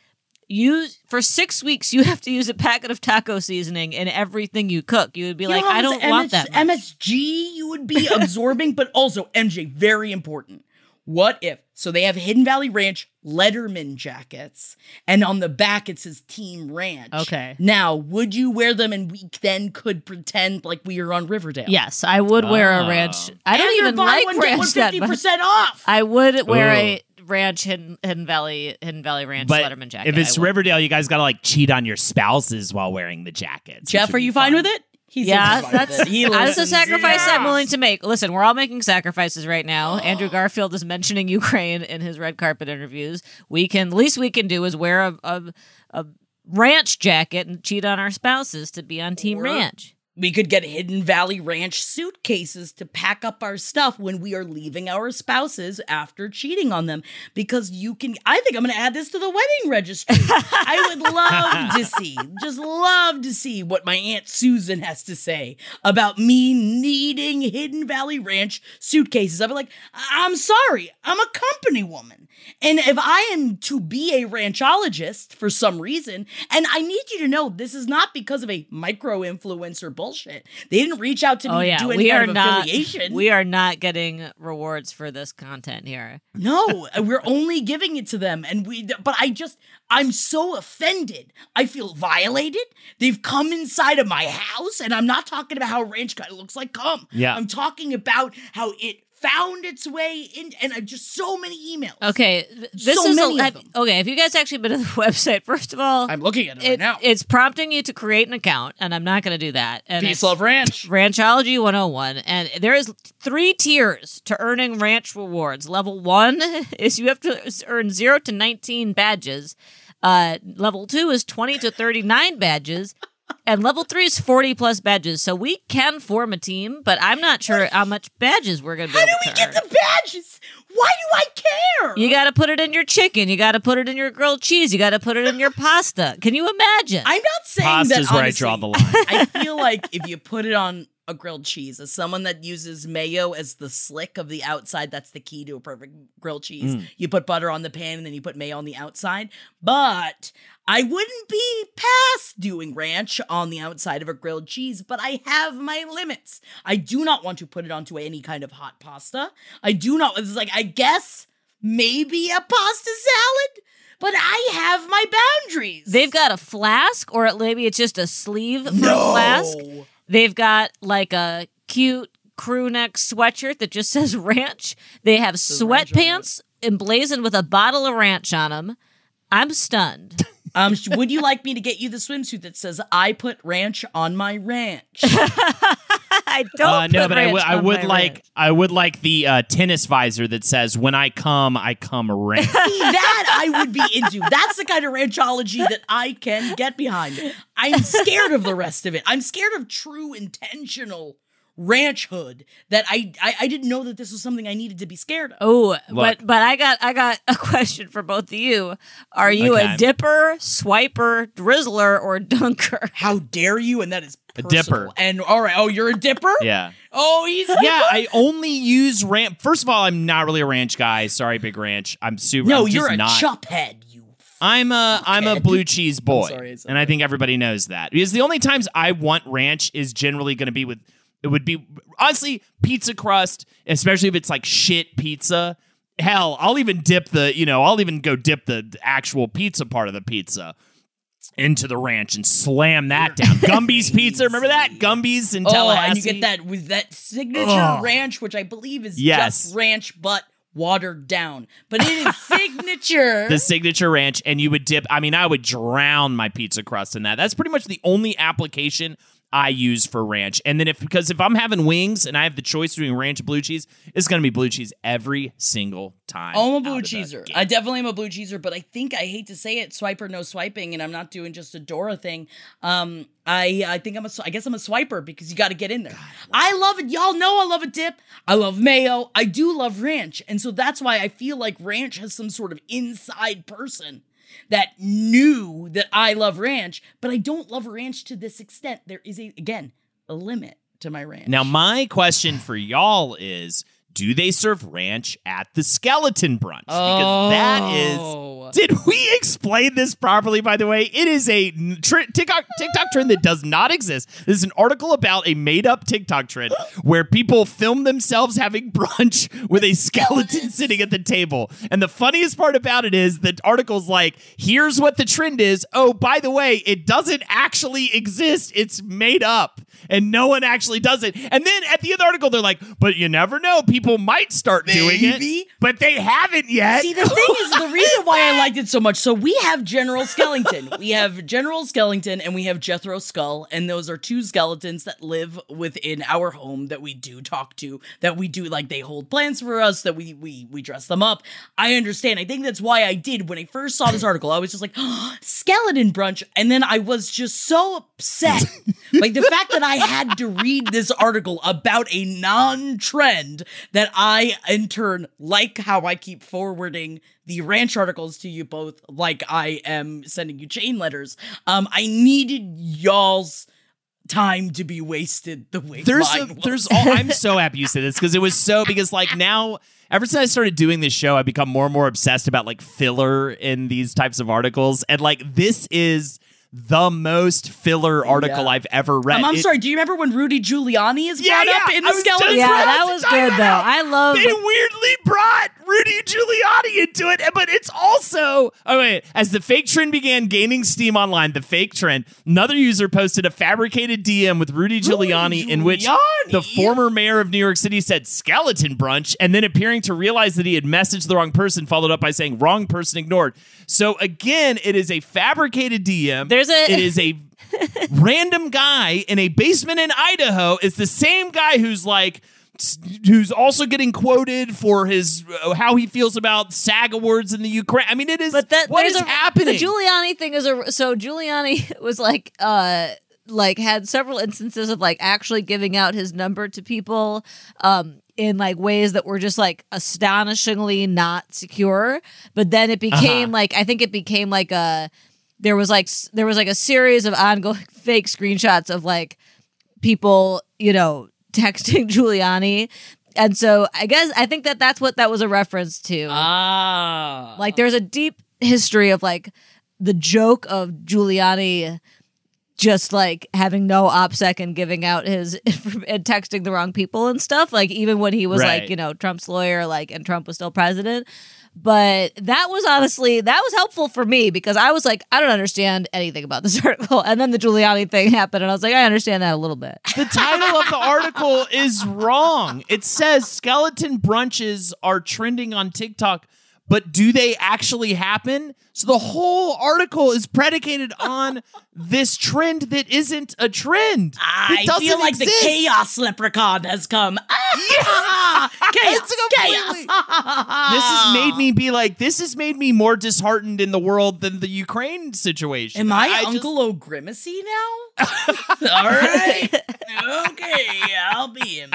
use for six weeks you have to use a packet of taco seasoning in everything you cook. You would be You like, I don't want that. much. MSG you would be [laughs] absorbing, but also MJ, very important. What if? So they have Hidden Valley Ranch Letterman jackets, and on the back it says Team Ranch. Okay. Now, would you wear them and we then could pretend like we are on Riverdale? Yes, I would wear a ranch. I don't And even buy like one, ranch that much. 50% off. I would wear Ooh. a ranch hidden, hidden valley hidden valley ranch But Letterman jacket. if it's I will. Riverdale, you guys got to like cheat on your spouses while wearing the jackets. Jeff, are you be fine fun. with it? He's yeah, that's it. He that's a listens. sacrifice I'm willing to make. Listen, we're all making sacrifices right now. [gasps] Andrew Garfield is mentioning Ukraine in his red carpet interviews. We can least we can do is wear a a, a ranch jacket and cheat on our spouses to be on Team Or- Ranch. We could get Hidden Valley Ranch suitcases to pack up our stuff when we are leaving our spouses after cheating on them. Because you can, I think I'm going to add this to the wedding registry. I would [laughs] love to see, just love to see what my Aunt Susan has to say about me needing Hidden Valley Ranch suitcases. I'd be like, I'm sorry, I'm a company woman. And if I am to be a ranchologist for some reason, and I need you to know this is not because of a micro influencer bullshit. They didn't reach out to oh, me Oh to yeah, do any we kind are of not affiliation. we are not getting rewards for this content here. No, uh, we're only giving it to them, and we. But I just, I'm so offended. I feel violated. They've come inside of my house, and I'm not talking about how ranch guy looks like cum. Yeah. I'm talking about how it found its way in, and uh, just so many emails. Okay, this So is many a, them. okay. If you guys actually been to the [laughs] website, first of all, I'm looking at it, right now. it's prompting you to create an account, and I'm not going to do that. And Peace, love, ranch. [tsk] Ranchology 101, and there is three tiers to earning ranch rewards. Level one [laughs] is you have to earn zero to 19 badges. Uh, level two is 20 to 39 badges. And level three is 40 plus badges. So we can form a team, but I'm not sure how much badges we're going to be How do we get the badges? Why do I care? You got to put it in your chicken. You got to put it in your grilled cheese. You got to put it in your [laughs] pasta. Can you imagine? I'm not saying Pasta's that. where I draw the line. I feel like if you put it on a grilled cheese, as someone that uses mayo as the slick of the outside, that's the key to a perfect grilled cheese. Mm. You put butter on the pan and then you put mayo on the outside. But I wouldn't be past doing ranch on the outside of a grilled cheese, but I have my limits. I do not want to put it onto any kind of hot pasta. I do not. It's like I guess maybe a pasta salad. But I have my boundaries. They've got a flask, or maybe it's just a sleeve for no. a flask. They've got like a cute crew neck sweatshirt that just [laughs] says ranch. They have on sweatpants emblazoned with a bottle of ranch on them. I'm stunned. Um, would you like me to get you the swimsuit that says "I put ranch on my ranch"? [laughs] I don't. Uh, no, put but I ranch would. I would like. ranch. I would like the uh, tennis visor that says, "When I come, I come ranch." [laughs] See, that I would be into. That's the kind of ranchology that I can get behind. I'm scared of the rest of it. I'm scared of true intentional ranchhood. That I, I I didn't know that this was something I needed to be scared of. Oh, but but I got I got a [laughs] question for both of you. Are you Okay. a dipper, swiper, drizzler, or dunker? [laughs] How dare you? And that is A dipper. And all right, oh, you're a dipper. yeah. Oh, he's Yeah, I only use ranch. First of all, I'm not really a ranch guy. Sorry, Big Ranch. I'm super. no, I'm you're a not. chop head. You I'm a am a blue cheese boy, sorry, I said and I think everybody knows that. Because the only times I want ranch is generally going to be with it would be honestly pizza crust, especially if it's like shit pizza. Hell, I'll even dip the you know I'll even go dip the actual pizza part of the pizza into the ranch and slam that down. Gumby's [laughs] pizza, remember that Gumby's in Oh, Tallahassee? and you get that with that signature Ugh. ranch, which I believe is Yes. just ranch, but watered down. But it is [laughs] signature. the signature ranch and you would dip i mean i would drown my pizza crust in that that's pretty much the only application i use for ranch and then if because if i'm having wings and i have the choice between ranch and blue cheese it's going to be blue cheese every single time Oh, I'm a blue cheeser. I definitely am a blue cheeser, but I think I hate to say it, swiper no swiping, and I'm not doing just a Dora thing. Um, I I think I'm a I guess I'm a swiper because you got to get in there. I love it. Y'all know I love a dip. I love mayo. I do love ranch, and so that's why I feel like ranch has some sort of inside person that knew that I love ranch, but I don't love ranch to this extent. There is a again a limit to my ranch. now my question for y'all is do they serve ranch at the skeleton brunch because that Oh. is Did we explain this properly, by the way? it is a tr- TikTok, TikTok trend that does not exist. This is an article about a made up TikTok trend where people film themselves having brunch with a skeleton sitting at the table. And the funniest part about it is the article's like, here's what the trend is. Oh, by the way, it doesn't actually exist, it's made up. And no one actually does it. And then at the end of the article, they're like, but you never know. People might start doing it, but they haven't yet. See, the thing is, the reason why I [laughs] liked it so much. So we have General Skellington, we have General Skellington, and we have Jethro Skull, and those are two skeletons that live within our home that we do talk to, that we do like they hold plans for us, that we we we dress them up. I understand. I think that's why I did when I first saw this article. I was just like, oh, [gasps] skeleton brunch, and then I was just so upset, [laughs] like the fact that I had to read this article about a non-trend that I in turn like how I keep forwarding the ranch articles to you both like I am sending you chain letters. Um I needed y'all's time to be wasted the way there's a, there's all, I'm so [laughs] happy you said this because it was so because like now ever since I started doing this show I've become more and more obsessed about like filler in these types of articles and like this is the most filler article Yeah. I've ever read. Um, I'm It- sorry, do you remember when Rudy Giuliani is Yeah, brought up in I the skeleton? Yeah, that was good though. it. I love they weirdly brought Rudy Giuliani into it, but it's also oh wait. As the fake trend began gaining steam online, the fake trend, another user posted a fabricated DM with Rudy Giuliani, in which Giuliani? the former mayor of New York City said skeleton brunch, and then appearing to realize that he had messaged the wrong person, followed up by saying wrong person ignored. So again, it is a fabricated DM. There's a- it is a [laughs] random guy in a basement in Idaho is the same guy who's like who's also getting quoted for his uh, how he feels about SAG awards in the Ukraine. I mean, it is. But that what there's is a, happening? The Giuliani thing is a so Giuliani [laughs] was like uh like had several instances of like actually giving out his number to people um in like ways that were just like astonishingly not secure but then it became like i think it became like a there was like there was like a series of ongoing [laughs] fake screenshots of like people you know [laughs] texting giuliani and so i guess i think that that's what that was a reference to Ah. like there's a deep history of like the joke of Giuliani just like having no opsec and giving out his [laughs] and texting the wrong people and stuff. Like even when he was Right. like, you know, Trump's lawyer, like and Trump was still president. But that was honestly that was helpful for me because I was like, I don't understand anything about this [laughs] article. And then the Giuliani thing happened and I was like, I understand that a little bit. the title of the article is wrong. It says skeleton brunches are trending on TikTok, but do they actually happen? So the whole article is predicated on this trend that isn't a trend. I feel like exist. the chaos leprechaun has come. Ah, [laughs] chaos, It's completely- chaos. [laughs] This has made me be like, this has made me more disheartened in the world than the Ukraine situation. Am I, just- Uncle O'Grimacy now? [laughs] All right. Okay, I'll be him.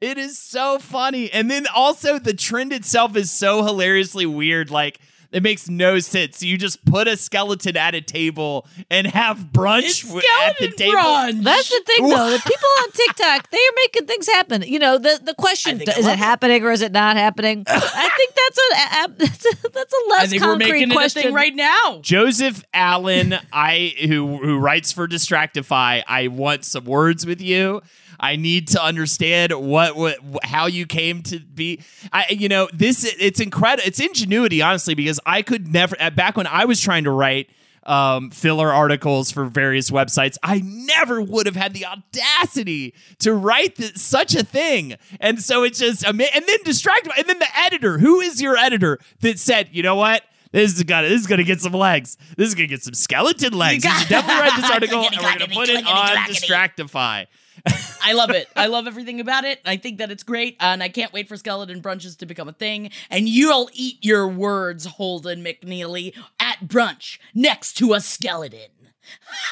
It is so funny. And then also the trend itself is so hilariously weird. Like it makes no sense. You just put a skeleton at a table and have brunch It's w- at the table. brunch. That's the thing, though. The [laughs] people on TikTok, they are making things happen. You know, the the question is it it. happening or is it not happening? [laughs] I think that's a, a- that's a that's a less I think we're concrete making question. it a thing right now. Joseph Allen, I who who writes for Distractify, I want some words with you. I need to understand what, what how you came to be. I you know this it's incredible. It's ingenuity, honestly, because I could never back when I was trying to write um, filler articles for various websites. I never would have had the audacity to write such a thing. And so it's just and then distracted. And then the editor, who is your editor, that said, you know what? This is gonna this is gonna get some legs. This is gonna get some skeleton legs. You should definitely write this [laughs] article, and we're gonna put it on. Distractify. [laughs] I love it. I love everything about it. I think that it's great, and I can't wait for skeleton brunches to become a thing. And you'll eat your words, Holden McNeely, at brunch next to a skeleton.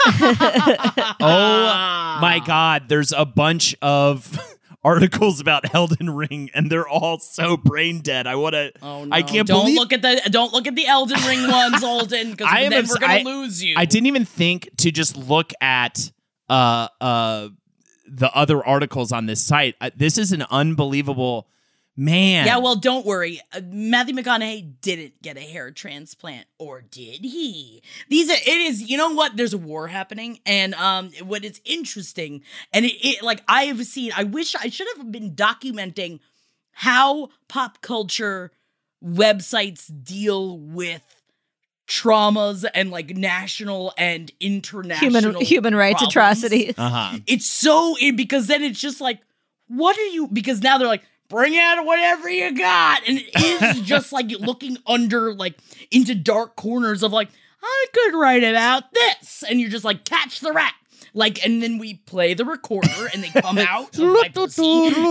[laughs] Oh my god, there's a bunch of [laughs] articles about Elden Ring, and they're all so brain dead. I want to. Oh no! I can't don't believe. look at the don't look at the Elden Ring ones, Holden, because then obs- we're gonna I- lose you. I didn't even think to just look at uh uh the other articles on this site. Uh, this is an unbelievable man. Yeah, well, don't worry. Uh, Matthew McConaughey didn't get a hair transplant, or did he? These are. It is. You know what? There's a war happening, and um, what is interesting, and it, it like I have seen. I wish I should have been documenting how pop culture websites deal with traumas and like national and international Human human rights problems. atrocities. Uh huh. It's so because then it's just like, what are you? Because now they're like, bring out whatever you got, and it is [laughs] just like looking under like into dark corners of like, I could write about this, and you're just like, catch the rat. Like, and then we play the recorder, and they come [laughs] out of my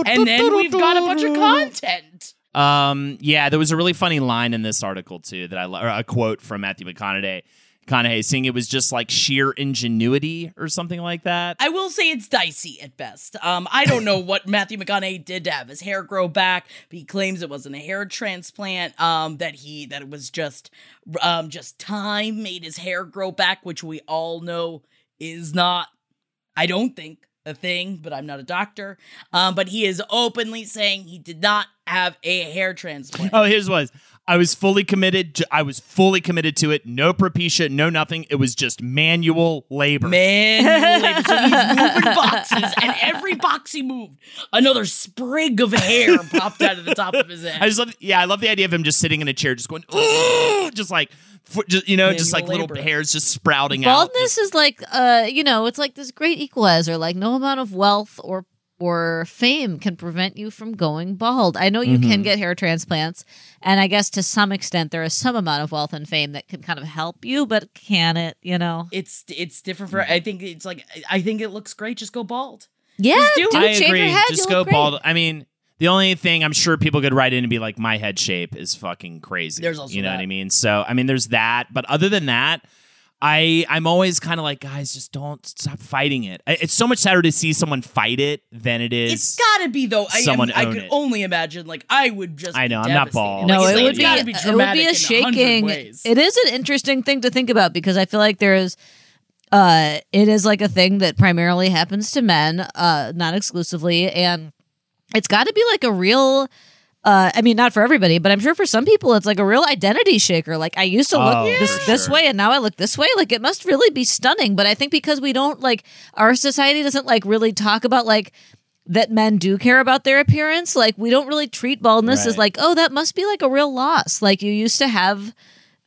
and then we've got a bunch of content. Um, yeah, there was a really funny line in this article too that I lo- or a quote from Matthew McConaughey, McConaughey saying it was just like sheer ingenuity or something like that. I will say it's dicey at best. Um, I don't know what [laughs] Matthew McConaughey did to have his hair grow back, but he claims it wasn't a hair transplant. Um, that he that it was just um just time made his hair grow back, which we all know is not. I don't think a thing, but I'm not a doctor. Um, but he is openly saying he did not have a hair transplant. [laughs] Oh, his was. I was fully committed. To, I was fully committed to it. No propecia, no nothing. It was just manual labor. Manual labor. So he's [laughs] moving boxes, and every box he moved, another sprig of hair popped out of the top of his head. I just love, yeah, I love the idea of him just sitting in a chair, just going, ooh, [gasps] just like, for, just, you know, just like Manual little hairs just sprouting out. Baldness is like, uh, you know, it's like this great equalizer. Like no amount of wealth or or fame can prevent you from going bald. I know you Mm-hmm. can get hair transplants, and I guess to some extent there is some amount of wealth and fame that can kind of help you, but can it? You know? it's it's different for. I think it's like I think it looks great. Just go bald. Yeah, just do it. I agree. your head. Just go bald. I mean, the only thing I'm sure people could write in and be like, my head shape is fucking crazy. There's also you know that. what I mean. So I mean, there's that. But other than that. I I'm always kind of like guys just don't stop fighting it. I- It's so much sadder to see someone fight it than it is. It's gotta be though. I, am, someone I own could it. only imagine. Like I would just. I be know, I'm not devastated. bald. No, Like, it it's would be gotta be it would dramatic be a hundred shaking. ways. It is an interesting thing to think about because I feel like there is uh it is like a thing that primarily happens to men, uh not exclusively and it's got to be like a real uh, I mean, not for everybody, but I'm sure for some people, it's like a real identity shaker. Like I used to look Oh, this this way, and now I look this way. Like it must really be stunning. But I think because we don't like our society doesn't like really talk about like that men do care about their appearance. Like we don't really treat baldness as like, oh, that must be like a real loss. Like you used to have.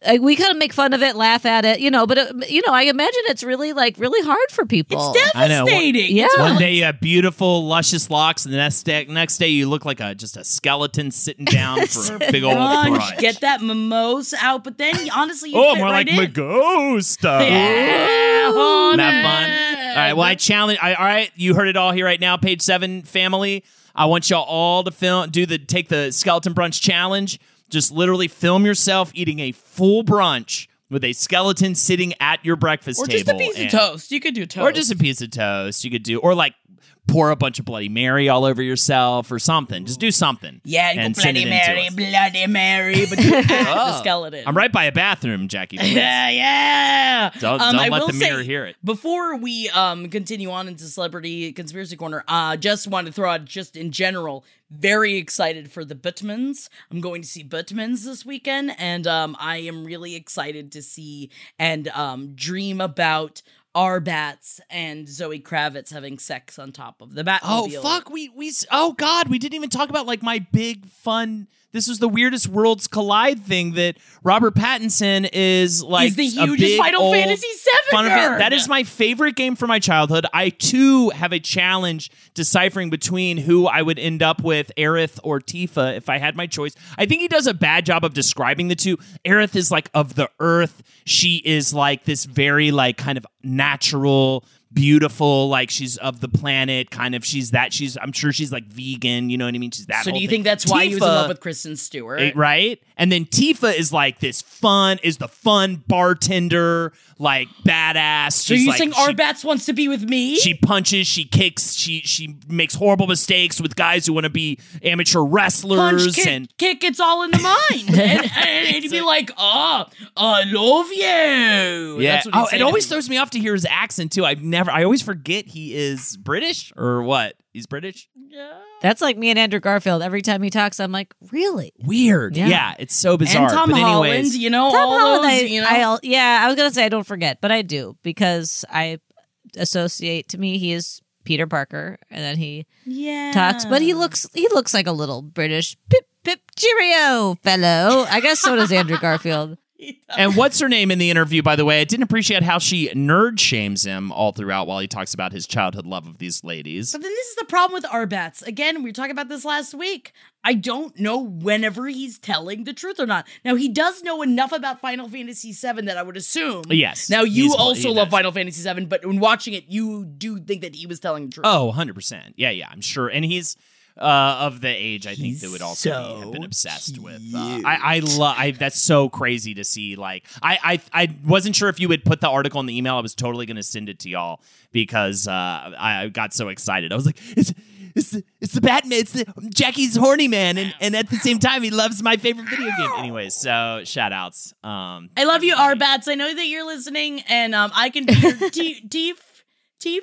Like, we kind of make fun of it, laugh at it, you know. But uh, it, you know, I imagine it's really like really hard for people. It's I know. devastating. Yeah. One day you have beautiful, luscious locks, and the next day, next day you look like a just a skeleton sitting down [laughs] for a big old brunch, brunch. Get that mimosa out, but then honestly, you oh, fit more right like in. Magosta. Yeah, Isn't that fun? All right. Well, I challenge. I, all right, you heard it all here right now. Page seven, family. I want y'all all to film, do the take the skeleton brunch challenge. Just literally film yourself eating a full brunch with a skeleton sitting at your breakfast or table, just a piece and- of toast. You could do toast, or just a piece of toast. You could do, or like pour a bunch of Bloody Mary all over yourself, or something. Just do something. yeah, and Bloody Mary. Bloody Mary, but [laughs] you add the skeleton. I'm right by a bathroom, Jackie. Yeah, yeah. Don't- Um, don't let the mirror say, hear it. Before we um continue on into celebrity conspiracy corner, uh, just want to throw out just in general, very excited for the Butmans. I'm going to see Butmans this weekend, and um, I am really excited to see and um dream about. Our bats and Zoe Kravitz having sex on top of the bat. Oh fuck, we we oh god, we didn't even talk about like my big fun. This was the weirdest worlds collide thing that Robert Pattinson is like He's the a hugest Final old Fantasy VII of That is my favorite game from my childhood. I too have a challenge deciphering between who I would end up with, Aerith or Tifa, if I had my choice. I think he does a bad job of describing the two. Aerith is like of the earth. She is like this very like kind of natural beautiful like she's of the planet kind of she's that she's i'm sure she's like vegan you know what i mean she's that So do you thing. think that's why he was in love with Kristen Stewart? Eh, right? And then Tifa is like this fun, is the fun bartender, like badass. so She's you like, think she, Arbats wants to be with me? she punches, she kicks, she she makes horrible mistakes with guys who want to be amateur wrestlers punch, kick, and kick, it's all in the [laughs] mind. and, and he'd be like, oh, I love you. yeah. That's what Oh, it always throws me off to hear his accent too. I've never I always forget he is British or what? He's British? Yeah. That's like me and Andrew Garfield. Every time he talks, I'm like, really? Weird. Yeah. Yeah, it's so bizarre. And Tom but Holland, you know, Tom all Holland, those, I, you know. I'll- yeah, I was gonna say I don't forget, but I do because I associate to me he is Peter Parker, and then he yeah. talks, but he looks he looks like a little British pip pip cheerio fellow. I guess so does Andrew Garfield. And [laughs] what's her name in the interview, by the way? I didn't appreciate how she nerd shames him all throughout while he talks about his childhood love of these ladies. But then this is the problem with Arbats. Again, we were talking about this last week. I don't know whenever he's telling the truth or not. Now he does know enough about Final Fantasy VII that I would assume. Yes. Now you also love does. Final Fantasy VII, but when watching it, you do think that he was telling the truth. Oh, 100%. Yeah, yeah, I'm sure. And he's uh, of the age I think that would also be, have been obsessed with. Uh, I I love I that's so crazy to see like I I I wasn't sure if you would put the article in the email. I was totally going to send it to y'all because uh, I got so excited. I was like it's it's the, it's the Batman. It's the Jackie's horny man, and, and at the same time, he loves my favorite video game. Anyways, so shout outs. Um, I love you, R Bats. I know that you're listening, and um, I can be your [laughs] T-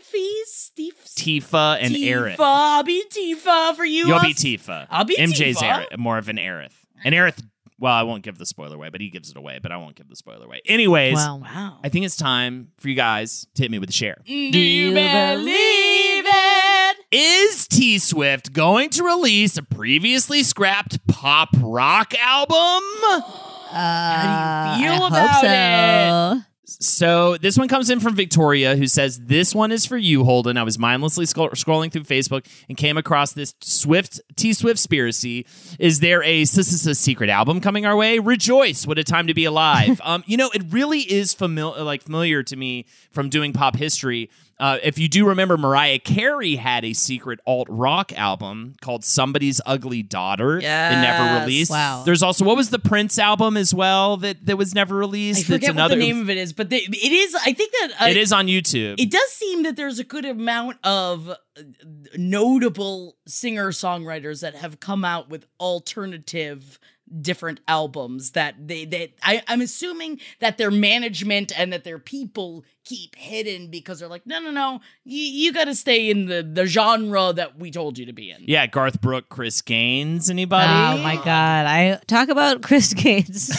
Teef, Tifa and Tifa. Aerith. I'll be Tifa for you. You'll be Tifa. I'll be MJ's Tifa. Aerith, more of an Aerith. And Aerith, well, I won't give the spoiler away, but he gives it away, but I won't give the spoiler away. Anyways, Wow. Wow. I think it's time for you guys to hit me with a share. Do you believe it? Is T Swift going to release a previously scrapped pop rock album? [gasps] How do you feel about it? So this one comes in from Victoria, who says, "This one is for you, Holden. I was mindlessly scroll- scrolling through Facebook and came across this Swift T Swift spiracy. Is there a secret album coming our way? Rejoice! What a time to be alive. [laughs] um, you know, it really is familiar, like familiar to me from doing pop history. Uh, if you do remember, Mariah Carey had a secret alt rock album called "Somebody's Ugly Daughter." It never released. Wow. There's also what was the Prince album as well that that was never released. I That's forget another. what the name of it is, but they, it is. I think that uh, it is on YouTube. It does seem that there's a good amount of uh, notable singer songwriters that have come out with alternative different albums that they that I, I'm assuming that their management and that their people keep hidden because they're like, no, no, no, you, you got to stay in the the genre that we told you to be in. Yeah, Garth Brooke, Chris Gaines, anybody? Oh my god! I talk about [laughs] Chris Gaines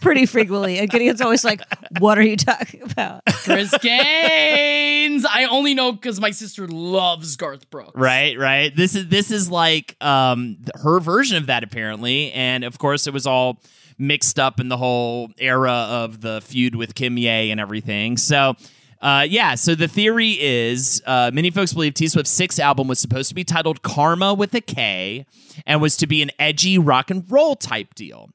pretty frequently, and Gideon's always like, "What are you talking about?" Chris Gaines. I only know because my sister loves Garth Brooks. Right, right. This is this is like um her version of that apparently, and of course it was all mixed up in the whole era of the feud with Kimye and everything. So. Uh, yeah, so the theory is uh, many folks believe T Swift's sixth album was supposed to be titled Karma with a K and was to be an edgy rock and roll type deal.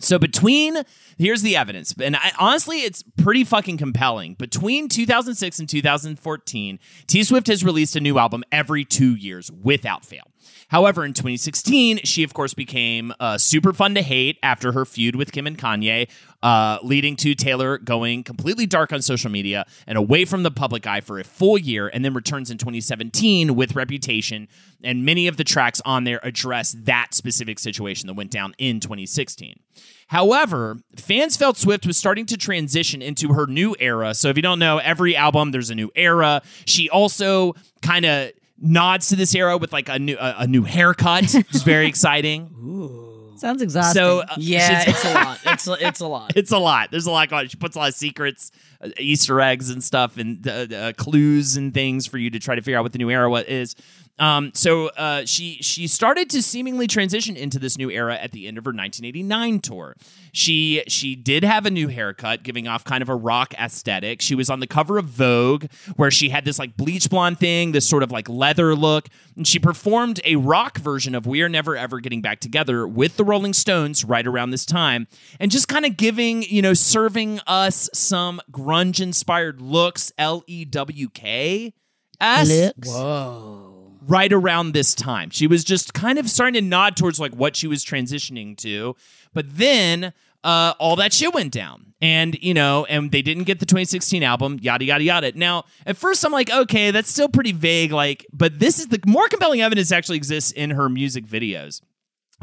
So between here's the evidence, and I, honestly, it's pretty fucking compelling. Between 2006 and 2014, T Swift has released a new album every two years without fail. However, in 2016, she of course became uh, super fun to hate after her feud with Kim and Kanye, uh, leading to Taylor going completely dark on social media and away from the public eye for a full year, and then returns in 2017 with Reputation. And many of the tracks on there address that specific situation that went down in 2016. However, fans felt Swift was starting to transition into her new era. So if you don't know, every album there's a new era. She also kind of nods to this era with like a new a, a new haircut, which is very [laughs] exciting. Sounds exhausting. So uh, Yeah, it's a lot. It's a, it's a lot. [laughs] it's a lot. There's a lot going. on. She puts a lot of secrets, uh, Easter eggs, and stuff, and uh, uh, clues and things for you to try to figure out what the new era what is. Um, so uh, she she started to seemingly transition into this new era at the end of her 1989 tour. She she did have a new haircut, giving off kind of a rock aesthetic. She was on the cover of Vogue, where she had this like bleach blonde thing, this sort of like leather look, and she performed a rock version of "We Are Never Ever Getting Back Together" with the Rolling Stones right around this time, and just kind of giving you know serving us some grunge inspired looks, L E W K. S right around this time. She was just kind of starting to nod towards like what she was transitioning to. But then uh, all that shit went down. And, you know, and they didn't get the 2016 album, yada, yada, yada. Now, at first I'm like, okay, that's still pretty vague. Like, but this is the more compelling evidence actually exists in her music videos.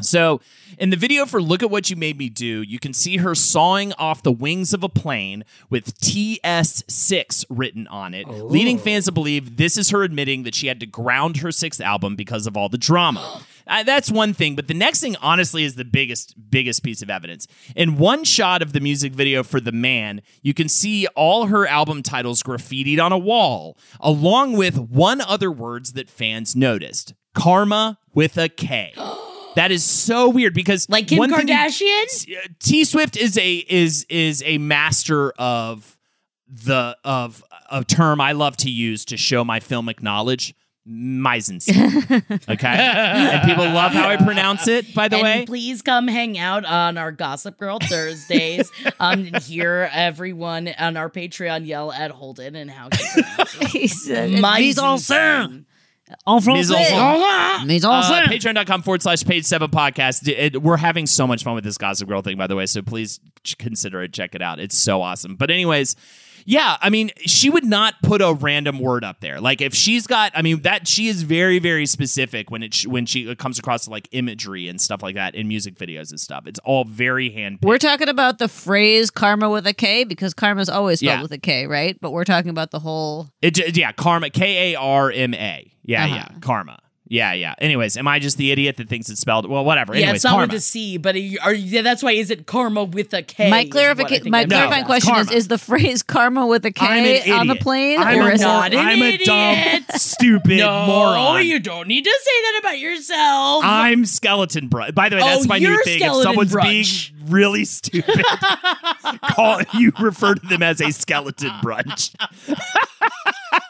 So, in the video for Look at What You Made Me Do, you can see her sawing off the wings of a plane with TS6 written on it, leading fans to believe this is her admitting that she had to ground her sixth album because of all the drama. Uh, that's one thing, but the next thing, honestly, is the biggest, biggest piece of evidence. In one shot of the music video for The Man, you can see all her album titles graffitied on a wall, along with one other words that fans noticed Karma with a K. [gasps] [gasps] That is so weird because Like Kim one you- Kardashian? T Swift is a is is a master of the of a term I love to use to show my filmic knowledge. mise. [laughs] Okay, and people love how I pronounce it. By the and way, please come hang out on our Gossip Girl Thursdays. [laughs] um, and hear everyone on our Patreon yell at Holden and how he pronounces [laughs] He said, mise Mise en en scène. scene. En Mise en français. scène. Mise en Uh. Patreon.com forward slash page seven podcast. It- it- we're having so much fun with this Gossip Girl thing, by the way. So please ch- consider it. Check it out. It's so awesome. But, anyways, yeah, I mean, she would not put a random word up there. Like, if she's got, I mean, that she is very, very specific when it when she comes across like imagery and stuff like that in music videos and stuff. It's all very hand. We're talking about the phrase karma with a K because karma's always spelled Yeah. with a K, right? But we're talking about the whole. It, yeah, karma. K A R M A. Yeah, Uh-huh. yeah, karma. Yeah, yeah. Anyways, am I just the idiot that thinks it's spelled? Well, whatever. Yeah, Anyways, it's not karma. with a C, but are you, are you- yeah, that's why is it karma with a K? my is clarification, my clarifying asking. question is: Karma. Is the phrase karma with a I'm an K on the plane, I'm or a is not it? an I'm a dumb, idiot. [laughs] stupid No, moron. you don't need to say that about yourself. I'm skeleton brunch. By the way, that's Oh, my new thing. If someone's brunch. being really stupid, [laughs] call you refer to them as a skeleton brunch. [laughs]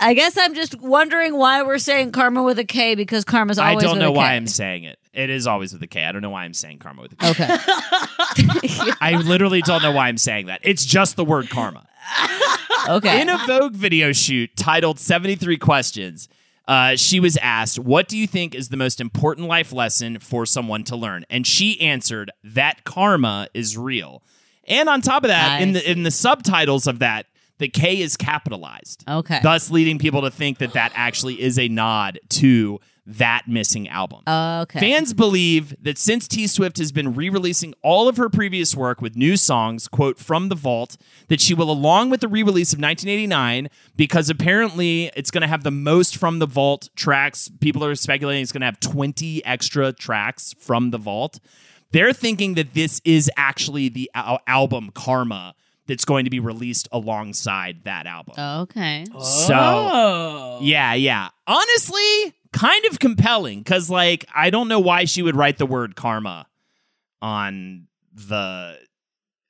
I guess I'm just wondering why we're saying karma with a K because karma's always. I don't with know a why. I'm saying it. It is always with a K. I don't know why I'm saying karma with a K. Okay. [laughs] I literally don't know why I'm saying that. It's just the word karma. [laughs] okay. In a Vogue video shoot titled 73 Questions, uh, she was asked, What do you think is the most important life lesson for someone to learn? And she answered, That karma is real. And on top of that, I in the see. in the subtitles of that, the K is capitalized. Okay. Thus leading people to think that that actually is a nod to that missing album. okay. Fans believe that since T Swift has been re releasing all of her previous work with new songs, quote, from the vault, that she will, along with the re release of 1989, because apparently it's going to have the most from the vault tracks. People are speculating it's going to have 20 extra tracks from the vault. They're thinking that this is actually the al- album Karma that's going to be released alongside that album. okay. So. Oh. Yeah, yeah. Honestly, kind of compelling because, like, I don't know why she would write the word karma on the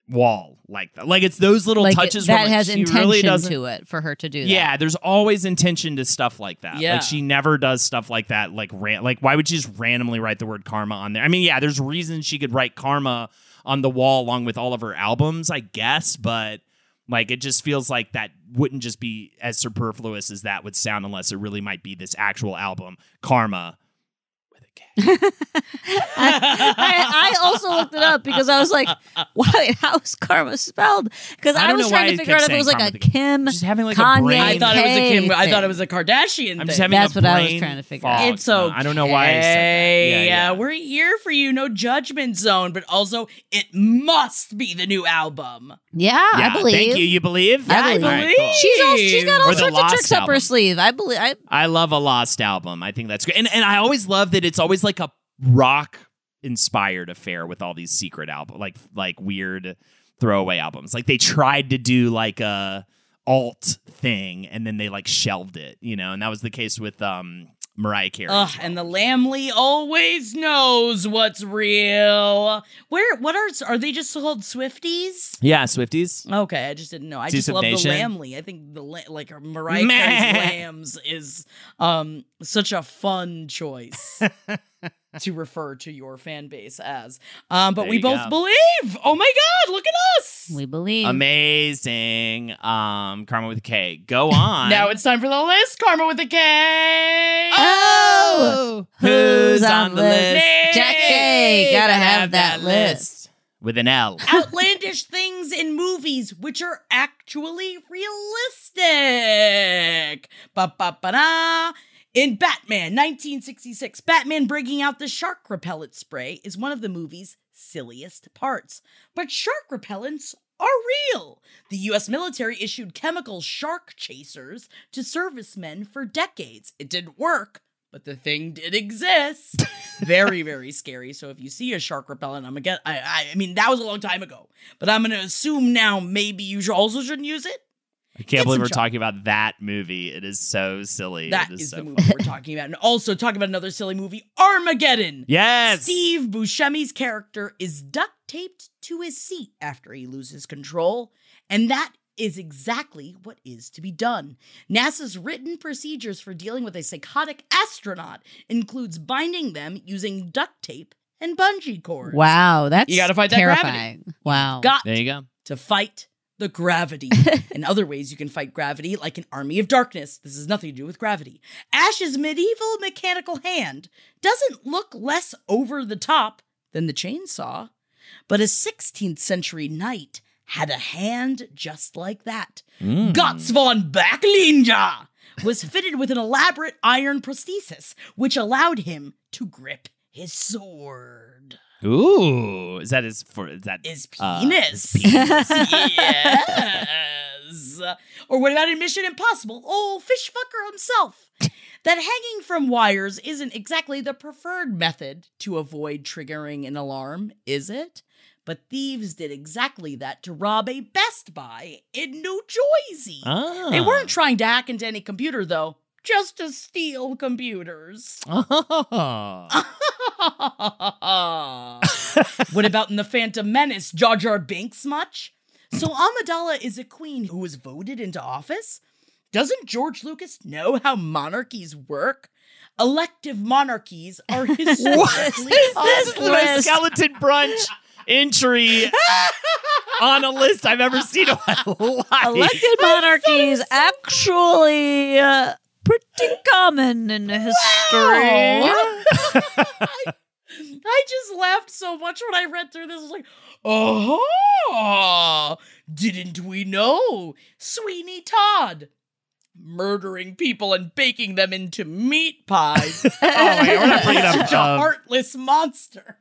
wall like that. Like, it's those little Like touches that where, like, has intention really to it for her to do that. Yeah, there's always intention to stuff like that. Yeah. Like she never does stuff like that. Like ran- like why would she just randomly write the word karma on there? I mean, yeah, there's reasons she could write karma on the wall along with all of her albums, I guess, but like it just feels like that wouldn't just be as superfluous as that would sound unless it really might be this actual album, Karma. With a K. [laughs] I, I also looked it up because I was like, why? How is karma spelled? Because I I, was trying to figure out if it was like a with a K. Kim, Just having, like, a brain- I thought it was a Kim. I thought it was a Kardashian I'm thing. just having That's a what I was trying to figure fog. out. It's okay. I don't know why I said that. Yeah, yeah. we're here for you. No judgment zone, but also it must be the new album. Yeah, Yeah, I believe. Thank you. You believe? I believe. All right, cool. She's all, she's got all sorts of Lost tricks up her sleeve. I believe. I I love a lost album. I think that's great. And and I always love that it's always like a rock inspired affair with all these secret album like like weird throwaway albums. Like they tried to do like a alt thing and then they like shelved it, you know. And that was the case with um Mariah Carey. Ugh, well. and the Lambily always knows what's real. Where? What are? Are they just called Swifties? yeah, Swifties. Okay, I just didn't know. I just love the Lambily. I think the like Mariah Meh. Carey's Lambs is um such a fun choice [laughs] to refer to your fan base as. Um, but There we both go. believe. Oh my God! Look at us. We believe. Amazing. Um, Karma with a K. Go [laughs] on. Now it's time for the list. Karma with a K. Oh, Who's on the list? Jack A. Gotta have that list. with an L. [laughs] outlandish things in movies which are actually realistic. Ba-ba-ba-da. In Batman 1966, Batman bringing out the shark repellent spray is one of the movie's silliest parts. But shark repellents are real. The US military issued chemical shark chasers to servicemen for decades. It didn't work, but the thing did exist. [laughs] very, very scary. So if you see a shark repellent, I'm gonna get. I, I, I mean, that was a long time ago, but I'm gonna assume now maybe you should also shouldn't use it. I can't believe we're char- talking about that movie. It is so silly. That it is, is, so the movie we're talking about, and also talking about another silly movie, Armageddon. [laughs] Yes. Steve Buscemi's character is duct taped to his seat after he loses control, and that is exactly what is to be done. NASA's written procedures for dealing with a psychotic astronaut includes binding them using duct tape and bungee cords. Wow, that's You gotta fight that gravity. terrifying. Wow. Got There you go. to fight the gravity. [laughs] In other ways, you can fight gravity like an army of darkness. This has nothing to do with gravity. Ash's medieval mechanical hand doesn't look less over the top than the chainsaw, but a 16th century knight had a hand just like that. Mm. Götz von Berlichingen was fitted with an elaborate iron prosthesis, which allowed him to grip his sword. Ooh, is that his for? Is that His uh, penis. his penis? [laughs] yes. Or what about in Mission Impossible? Oh, fish fucker himself. that hanging from wires isn't exactly the preferred method to avoid triggering an alarm, is it? But thieves did exactly that to rob a Best Buy in New Jersey. Ah. They weren't trying to hack into any computer, though, just to steal computers. Oh. [laughs] [laughs] what about in the Phantom Menace? Jar Jar Binks much? So Amidala is a queen who was voted into office? Doesn't George Lucas know how monarchies work? Elective monarchies are [laughs] historically what [laughs] is this the list. skeleton brunch entry on a list I've ever seen in my life. Elected monarchies actually uh, pretty common in history. I, [laughs] I just laughed so much when I read through this. I was like, oh, didn't we know? Sweeney Todd. Murdering people and baking them into meat pies. [laughs] Oh my God, we're not bringing [laughs] up, Such a um, heartless monster.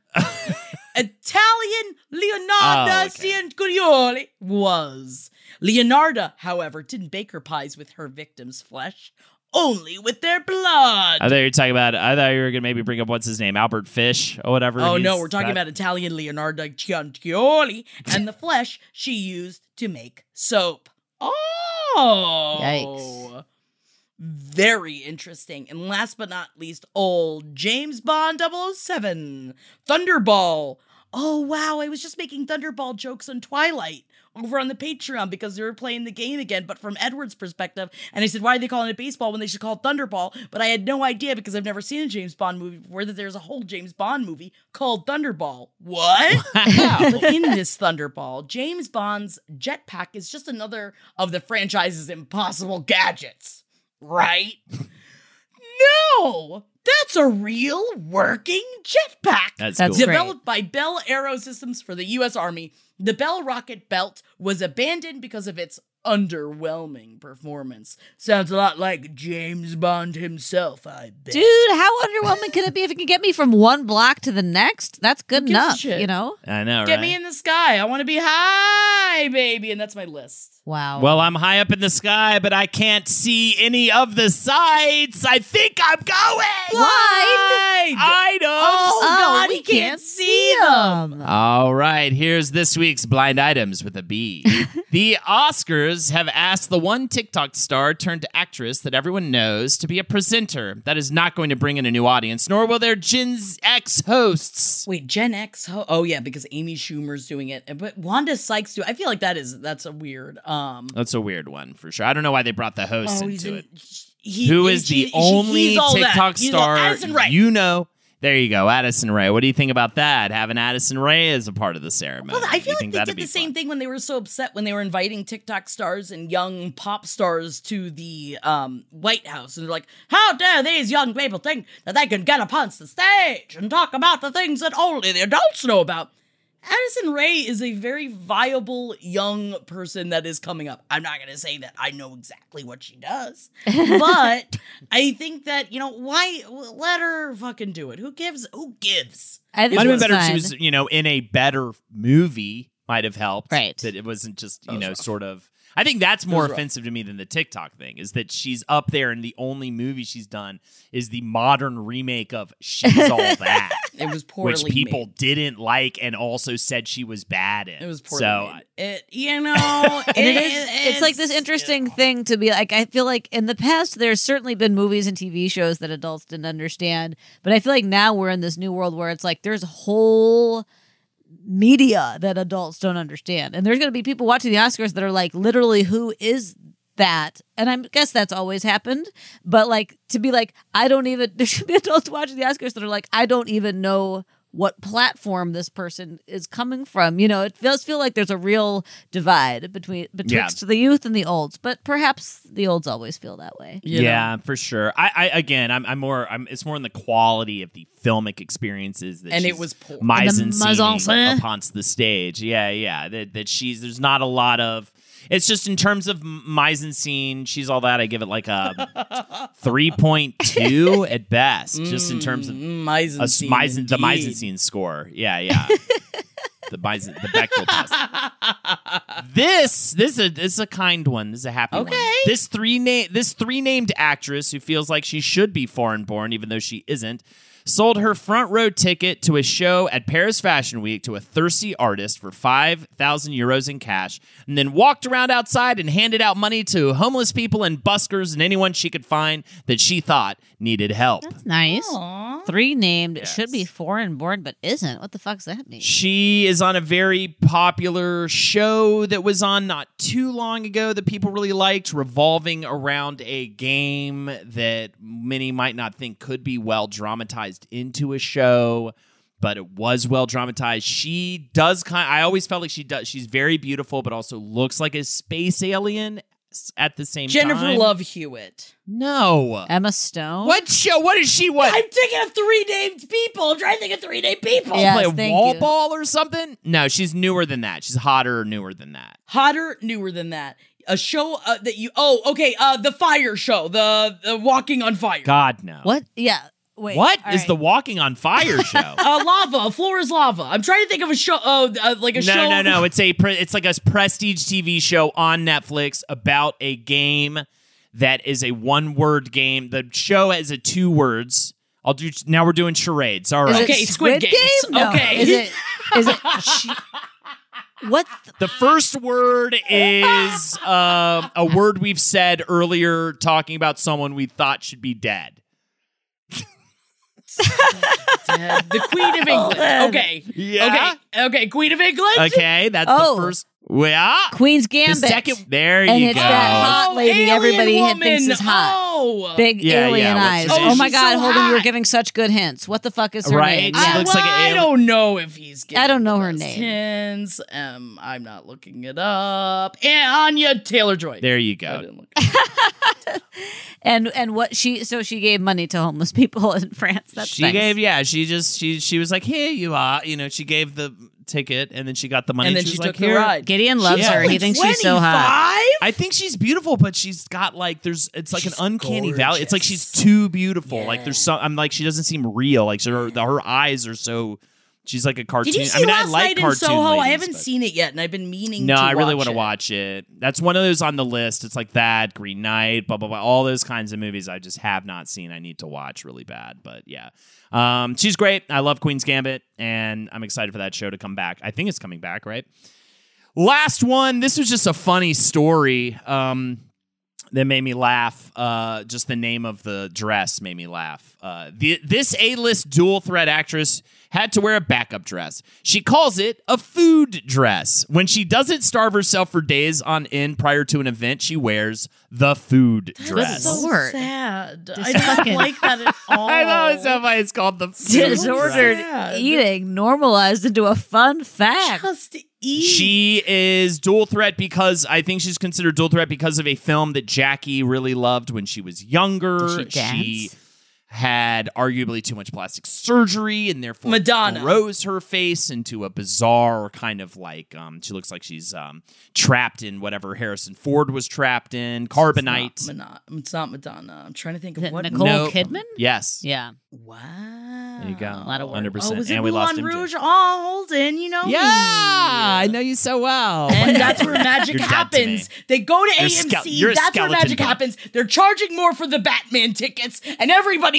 Italian Leonardo Oh, okay. Cianciulli was. Leonardo, however, didn't bake her pies with her victims' flesh, only with their blood. I thought you were talking about. I thought you were gonna maybe bring up what's his name, Albert Fish or whatever. Oh no, we're talking that- about Italian Leonardo Cianciulli [laughs] and the flesh she used to make soap. Oh. Yikes. Very interesting. And last but not least, old James Bond 007, Thunderball. Oh wow, I was just making Thunderball jokes on Twilight over on the Patreon because they were playing the game again, but from Edward's perspective. And I said, why are they calling it baseball when they should call it Thunderball? But I had no idea because I've never seen a James Bond movie before that there's a whole James Bond movie called Thunderball. What? [laughs] but in this Thunderball, James Bond's jetpack is just another of the franchise's impossible gadgets, right? [laughs] No! That's a real working jetpack. That's, That's cool. great. Developed by Bell Aerosystems for the US Army, the Bell rocket belt was abandoned because of its underwhelming performance. Sounds a lot like James Bond himself, I bet. Dude, how underwhelming can it be if it can get me from one block to the next? That's good enough, shit? you know? I know, Get right? me in the sky. I want to be high, baby. And that's my list. Wow. well, I'm high up in the sky, but I can't see any of the sights. I think I'm going. Blind! I know. Oh, Oh, God, we he can't can't see see them. All right, here's this week's blind items with a B. [laughs] the Oscars have asked the one TikTok star turned actress that everyone knows to be a presenter. That is not going to bring in a new audience, nor will their Gen X hosts. Wait, Gen X? Ho- oh yeah, because Amy Schumer's doing it, but Wanda Sykes do. I feel like that is that's a weird. Um, That's a weird one for sure. I don't know why they brought the host oh, into in, it. he- Who is he- the he- only all that. TikTok star Addison Rae. you know? There you go, Addison Rae. What do you think about that? Having Addison Rae as a part of the ceremony. Well, I feel like they did the same fun? thing when they were so upset when they were inviting TikTok stars and young pop stars to the um, White House, and they're like, "How dare these young people think that they can get upon the stage and talk about the things that only the adults know about?" Addison Rae is a very viable young person that is coming up. I'm not going to say that I know exactly what she does, [laughs] but I think that you know why let her fucking do it. Who gives? Who gives? I think Might have been better if she was, you know, in a better movie. Might have helped, Right. That it wasn't just, you was know, rough. sort of. I think that's more was rough. offensive to me than the TikTok thing. Is that she's up there and the only movie she's done is the modern remake of She's All [laughs] That, It was poorly which people made. didn't like and also said she was bad in. It was poorly so. made. It, you [laughs] know, and it is it's like this interesting thing to be like i feel like in the past there's certainly been movies and tv shows that adults didn't understand but i feel like now we're in this new world where it's like there's whole media that adults don't understand. And there's going to be people watching the oscars that are like literally who is that? And i guess that's always happened. But like to be like i don't even [laughs] there should be adults watching the oscars that are like i don't even know what platform this person is coming from. You know, it does feel like there's a real divide between betwixt the youth and the olds, but perhaps the olds always feel that way. You know? yeah, for sure. I, I again, I'm, I'm more. I'm. It's more in the quality of the filmic experiences that And it was poor. mise And en the mise en scene scène. upon the stage. Yeah, yeah. That that she's there's not a lot of. It's just in terms of mise en scene, she's all that. I give it like a three point two [laughs] at best, just in terms of Mm, Meisenstein, a s- Meisen, the. Meisenstein score. Yeah, yeah. the Meisen, the Bechdel test. [laughs] This, this is a, this is a kind one. This is a happy one. This three name, this three named actress who feels like she should be foreign born, even though she isn't. Sold her front row ticket to a show at Paris Fashion Week to a thirsty artist for 5,000 euros in cash, and then walked around outside and handed out money to homeless people and buskers and anyone she could find that she thought needed help. That's Nice. Aw. Three named should be foreign born, but isn't. What the fuck does that mean? She is on a very popular show that was on not too long ago that people really liked, revolving around a game that many might not think could be well dramatized into a show. But it was well dramatized. She does kind. I always felt like she does. She's very beautiful, but also looks like a space alien at the same time. Jennifer time. Love Hewitt. No. Emma Stone. What show? What is she? What? I'm thinking of three named people. I'm trying to think of three named people. Yeah. play Yes, a thank wall you. ball or something? No, she's newer than that. She's hotter or newer than that. Hotter, newer than that. A show uh, that you. Oh, okay. Uh, the Fire Show. The, the Walking on Fire. God no. What? Yeah. Wait. What all is right. the Walking on Fire [laughs] show? Uh, lava. A floor is lava. I'm trying to think of a show. Oh, uh, like a no, show. no, no. No. It's a pre- it's like a prestige TV show on Netflix about a game that is a one word game. The show is a two words. I'll do now. We're doing charades. All right. Is it Okay, Squid Game? Games. No. Okay. Is it? Is it? [laughs] sh- what? the- The first word is um, a word we've said earlier, talking about someone we thought should be dead. [laughs] The Queen of England. Oh, okay. Yeah. Okay. Okay. Queen of England. Okay, that's Oh. the first. Yeah. Queen's The Gambit. second. There And you it's go. that hot lady alien everybody had- woman. thinks is hot. Oh. Big Yeah, alien yeah, eyes. her Oh, my God, so Holden, you were giving such good hints. What the fuck is her Right? name? She Yeah. looks like an I don't know if he's. I don't know her name. Hints. Um, I'm not looking it up. And Anya Taylor Joy. There you I go. didn't look it up. [laughs] And and what she so she gave money to homeless people [laughs] in France. That's she nice. gave yeah she just she she was like here you are you know she gave the ticket and then she got the money And then she she took like, the "Here." ride. Gideon loves Yeah. her. He thinks she's so hot. 25? I think she's beautiful, but she's got like there's it's like She's an uncanny valley. It's like gorgeous. she's too beautiful. Like there's some I'm like she doesn't seem real. Like her her eyes are so She's like a cartoon. Did you see I mean, last I like night in Soho? I haven't but- seen it yet, and I've been meaning. To see it. No, I really want to watch it. That's one of those on the list. It's like that, Green Knight, blah blah blah. All those kinds of movies I just have not seen. I need to watch really bad. But yeah, um, she's great. I love Queen's Gambit, and I'm excited for that show to come back. I think it's coming back, right? Last one. This was just a funny story. Um, that made me laugh. Uh, just the name of the dress made me laugh. Uh, the, this A-list dual threat actress had to wear a backup dress. She calls it a food dress. When she doesn't starve herself for days on end prior to an event, she wears the food dress. So sad. Just I don't like that at all. [laughs] I know it's so funny. It's called the food dress. Disordered sad. eating normalized into a fun fact. Just eat. She is dual threat because I think she's considered dual threat because of a film that Jackie really loved when she was younger. Does she dance? Had arguably too much plastic surgery and therefore Madonna. grows her face into a bizarre kind of like um she looks like she's um trapped in whatever Harrison Ford was trapped in carbonite. It's not, Madonna. it's not Madonna. I'm trying to think of what. Nicole No. Kidman? Yes. Yeah. Wow. There you go. A lot of work. 100%. Oh, was it and we lost Moulin him. Rouge? Oh, Holden, you know. Yeah, me. I know you so well. And [laughs] that's where magic You're dead to me. happens. They go to You're AMC. skele- that's where magic bug. happens. They're charging more for the Batman tickets, and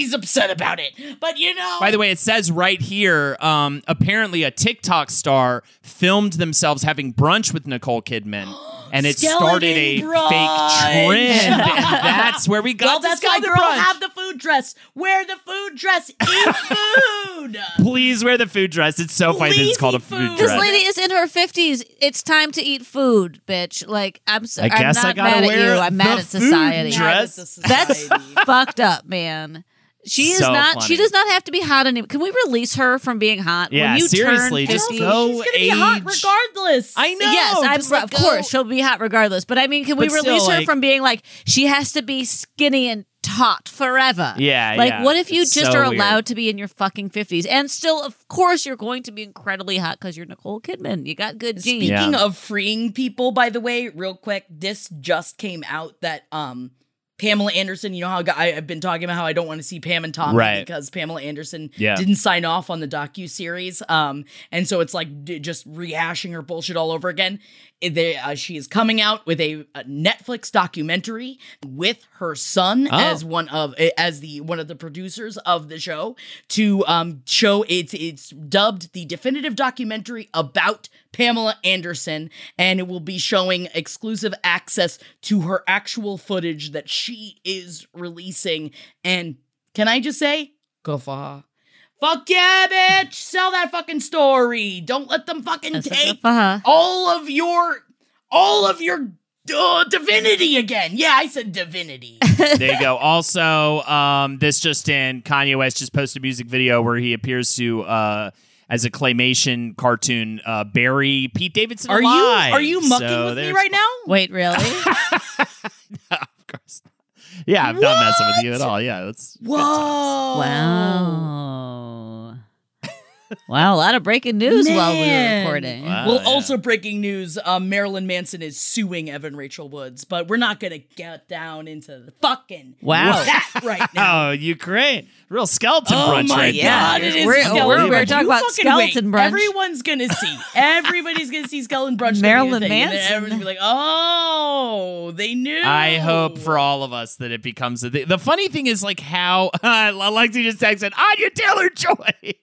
everybody's upset about it. But you know, By the way, it says right here, um, apparently a TikTok star filmed themselves having brunch with Nicole Kidman. [gasps] And it started a Skeleton fake trend. And that's where we [laughs] got well, to that's why skeleton girl brunch. have the food dress. Wear the food dress. Eat [laughs] food. Please wear the food dress. It's so funny that it's called a Lazy food food. This lady is in her fifties. It's time to eat food, bitch. Like I'm. So, I guess I'm I not gotta mad at you. I'm mad at society. dress. That's fucked up, man. She is So not. She does not have to be hot anymore. Can we release her from being hot? Yeah, when you seriously, turn just 50, go She's gonna be hot age. regardless. I know. Yes, I'm, just, like, of course she'll be hot regardless. But I mean, can we But still, release her like- from being like she has to be skinny and taut forever? Yeah, Like, yeah. what if you It's just so are weird. allowed to be in your fucking fifties and still, of course, you're going to be incredibly hot because you're Nicole Kidman. You got good genes. Yeah. Speaking of freeing people, by the way, real quick, this just came out that um Pamela Anderson, you know how I, I've been talking about how I don't want to see Pam and Tommy Right. because Pamela Anderson Yeah. didn't sign off on the docu series, um, and so it's like d- just rehashing her bullshit all over again. They, uh, she is coming out with a, a Netflix documentary with her son Oh. as one of as the one of the producers of the show to um, show it's it's dubbed the definitive documentary about Pamela Anderson, and it will be showing exclusive access to her actual footage that she is releasing. And can I just say, go for her. Fuck yeah, bitch! Sell that fucking story. Don't let them fucking That's take good for her. all of your all of your uh, divinity again. Yeah, I said divinity. [laughs] there you go. Also, um, this just in, Kanye West just posted a music video where he appears to, uh, as a claymation cartoon, uh, bury Pete Davidson Are you are you mucking So with me right now? Wait, really? [laughs] of course. Yeah, I'm not messing with you at all. Yeah, that's Whoa! wow. Wow, a lot of breaking news while we were recording. Wow. Well, yeah. also breaking news: um, Marilyn Manson is suing Evan Rachel Woods, but we're not gonna get down into the fucking Wow. that right [laughs] now. Oh, Ukraine. Real skeleton Oh brunch my right Yeah, god, it is we're- skeleton we're- we're talking about fucking wait. skeleton brunch. Everyone's gonna see. [laughs] Everybody's gonna see skeleton brunch. gonna be a Marilyn thing, and Manson. Everyone's gonna be like, oh, they knew. I hope for all of us that it becomes a thing. The funny thing is, like, how [laughs] Lexi just texted, Anya Taylor Joy.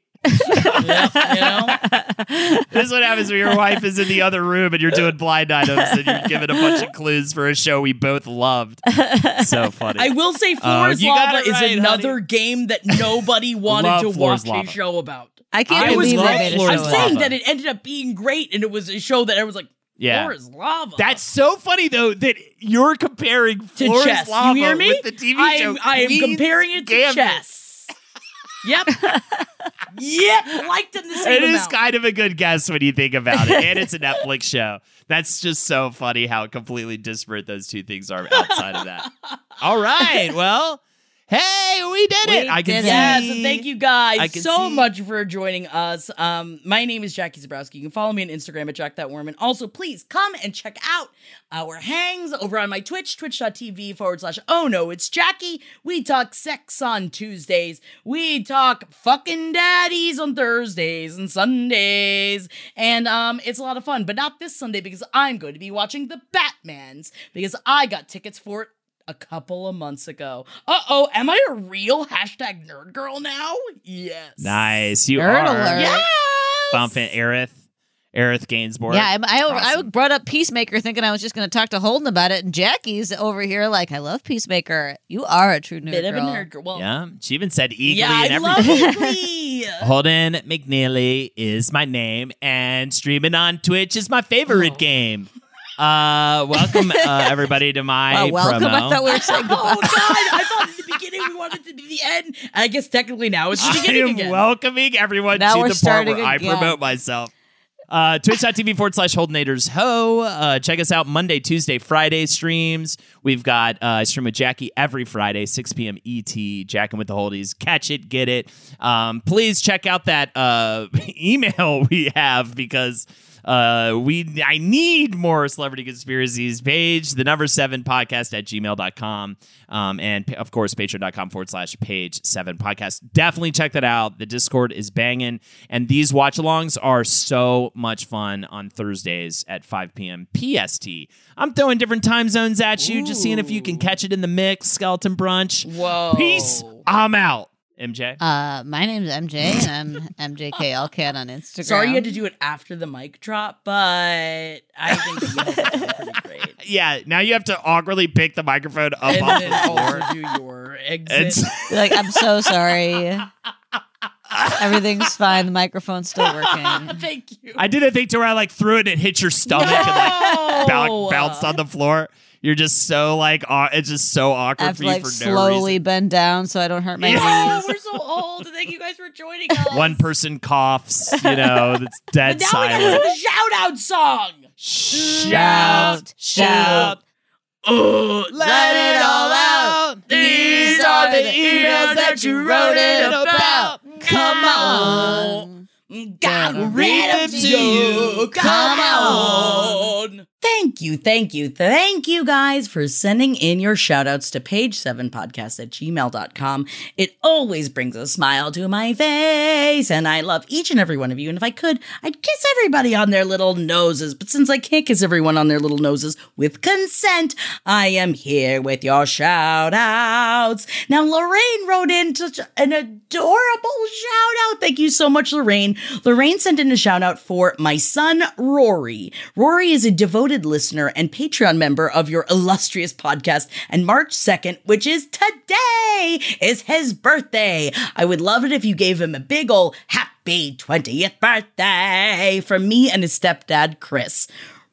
Yeah, you know? [laughs] this is what happens when your wife is in the other room and you're doing blind items and you're giving a bunch of clues for a show we both loved. So funny. I will say uh, Floor's Oh, you Lava it is right, another honey. game that nobody [laughs] wanted to Floor's watch Lava. a show about. I can't I It was they great. made a Floor's I'm show. Lava. saying that it ended up being great, and it was a show that everyone was like, Yeah. "Floor is lava." That's so funny though that you're comparing to Floor's chess. Lava you hear me? with the TV I show. I am Queen's comparing it to Gambit. chess. Yep. [laughs] yep. Liked in the same It is amount. kind of a good guess when you think about it, and it's a [laughs] Netflix show. That's just so funny how completely disparate those two things are outside of that. All right, well, Hey, we did it! We I can see. so thank you guys so see. much for joining us. Um, my name is Jackie Zebrowski. You can follow me on Instagram at Jack That Worm. And also, please come and check out our hangs over on my Twitch, twitch.tv forward slash oh no, it's Jackie. We talk sex on Tuesdays. We talk fucking daddies on Thursdays and Sundays. And um, it's a lot of fun, but not this Sunday because I'm going to be watching the Batmans because I got tickets for it a couple of months ago. Uh oh, am I a real hashtag nerd girl now? Yes. Nice, you Nerd are. alert. Yes. Bumping Aerith, Aerith Gainsborough. Yeah, I, I, I brought up Peacemaker thinking I was just going to talk to Holden about it, and Jackie's over here like, I love Peacemaker. You are a true nerd Bit of a girl. nerd girl. Well, yeah. She even said eagerly yeah, and I everything. love Eagly. [laughs] Holden McNeely is my name, and streaming on Twitch is my favorite Oh. game. Uh, welcome uh, [laughs] everybody to my Wow, welcome. promo. I thought we were saying Oh God! I thought in the beginning we wanted to be the end. And I guess technically now it's the beginning. I beginning am again. welcoming everyone Now to the part starting where I promote myself. Uh, Twitch.tv forward slash Holdenators Ho. Uh, check us out Monday, Tuesday, Friday streams. We've got uh, I stream with Jackie every Friday, 6 p.m. ET, Jacking with the Holdies. Catch it, get it. Um, please check out that uh, [laughs] email we have because uh, we I need more celebrity conspiracies page, the number seven podcast at gmail.com. Um, and of course, patreon.com forward slash page seven podcast. Definitely check that out. The Discord is banging. And these watch alongs are so much fun on Thursdays at 5 p.m. PST. I'm throwing different time zones at you, just seeing if you can catch it in the mix. Skeleton brunch. Whoa! Peace. I'm out. MJ. Uh, my name's MJ, and I'm [laughs] MJK Allcat on Instagram. Sorry you had to do it after the mic drop, but I think that you held pretty [laughs] great. yeah, now you have to awkwardly pick the microphone up and off the floor. do your exit. It's Be like, I'm so sorry. [laughs] Everything's fine. The microphone's still working. Thank you. I did a thing to where I like threw it and it hit your stomach and like No! bounced on the floor. You're just so like aw- it's just so I awkward have for to you like for no slowly reason. bend down so I don't hurt my Oh, knees. [laughs] we're so old. Thank you guys for joining us. One person coughs, you know, it's [laughs] dead But now we gotta silent. the shout out song. Shout, shout, Oh, let it all out. These are the emails that you wrote it about. Come on. Gotta read them to you. Come on. Thank you, thank you, thank you guys for sending in your shout outs to page7podcast at gmail.com. It always brings a smile to my face, and I love each and every one of you. And if I could, I'd kiss everybody on their little noses. But since I can't kiss everyone on their little noses with consent, I am here with your shout outs. Now, Lorraine wrote in such an adorable shout out. Thank you so much, Lorraine. Lorraine sent in a shout out for my son, Rory. Rory is a devoted listener and Patreon member of your illustrious podcast. And March 2nd, which is today, is his birthday. I would love it if you gave him a big ol' happy 20th birthday from me and his stepdad, Chris.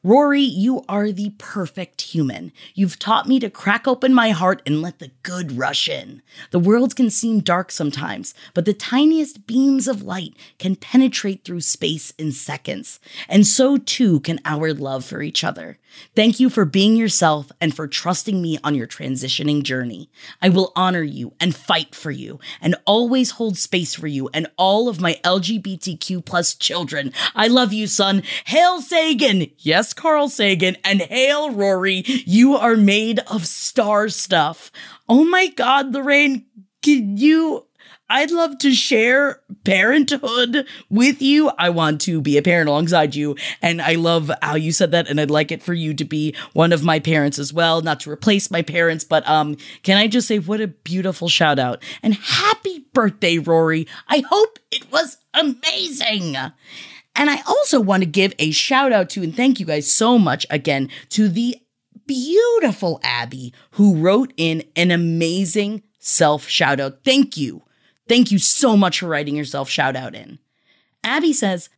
Rory, you are the perfect human. You've taught me to crack open my heart and let the good rush in. The world can seem dark sometimes, but the tiniest beams of light can penetrate through space in seconds. And so too can our love for each other. Thank you for being yourself and for trusting me on your transitioning journey. I will honor you and fight for you and always hold space for you and all of my LGBTQ plus children. I love you, son. Hail Sagan. Yes, Carl Sagan. And hail Rory. You are made of star stuff. Oh my God, Lorraine, can you? I'd love to share parenthood with you. I want to be a parent alongside you. And I love how you said that. And I'd like it for you to be one of my parents as well, not to replace my parents. But um, can I just say what a beautiful shout out and happy birthday, Rory. I hope it was amazing. And I also want to give a shout out to and thank you guys so much again to the beautiful Abby who wrote in an amazing self shout out. Thank you. Thank you so much for writing yourself shout out in. Abby says,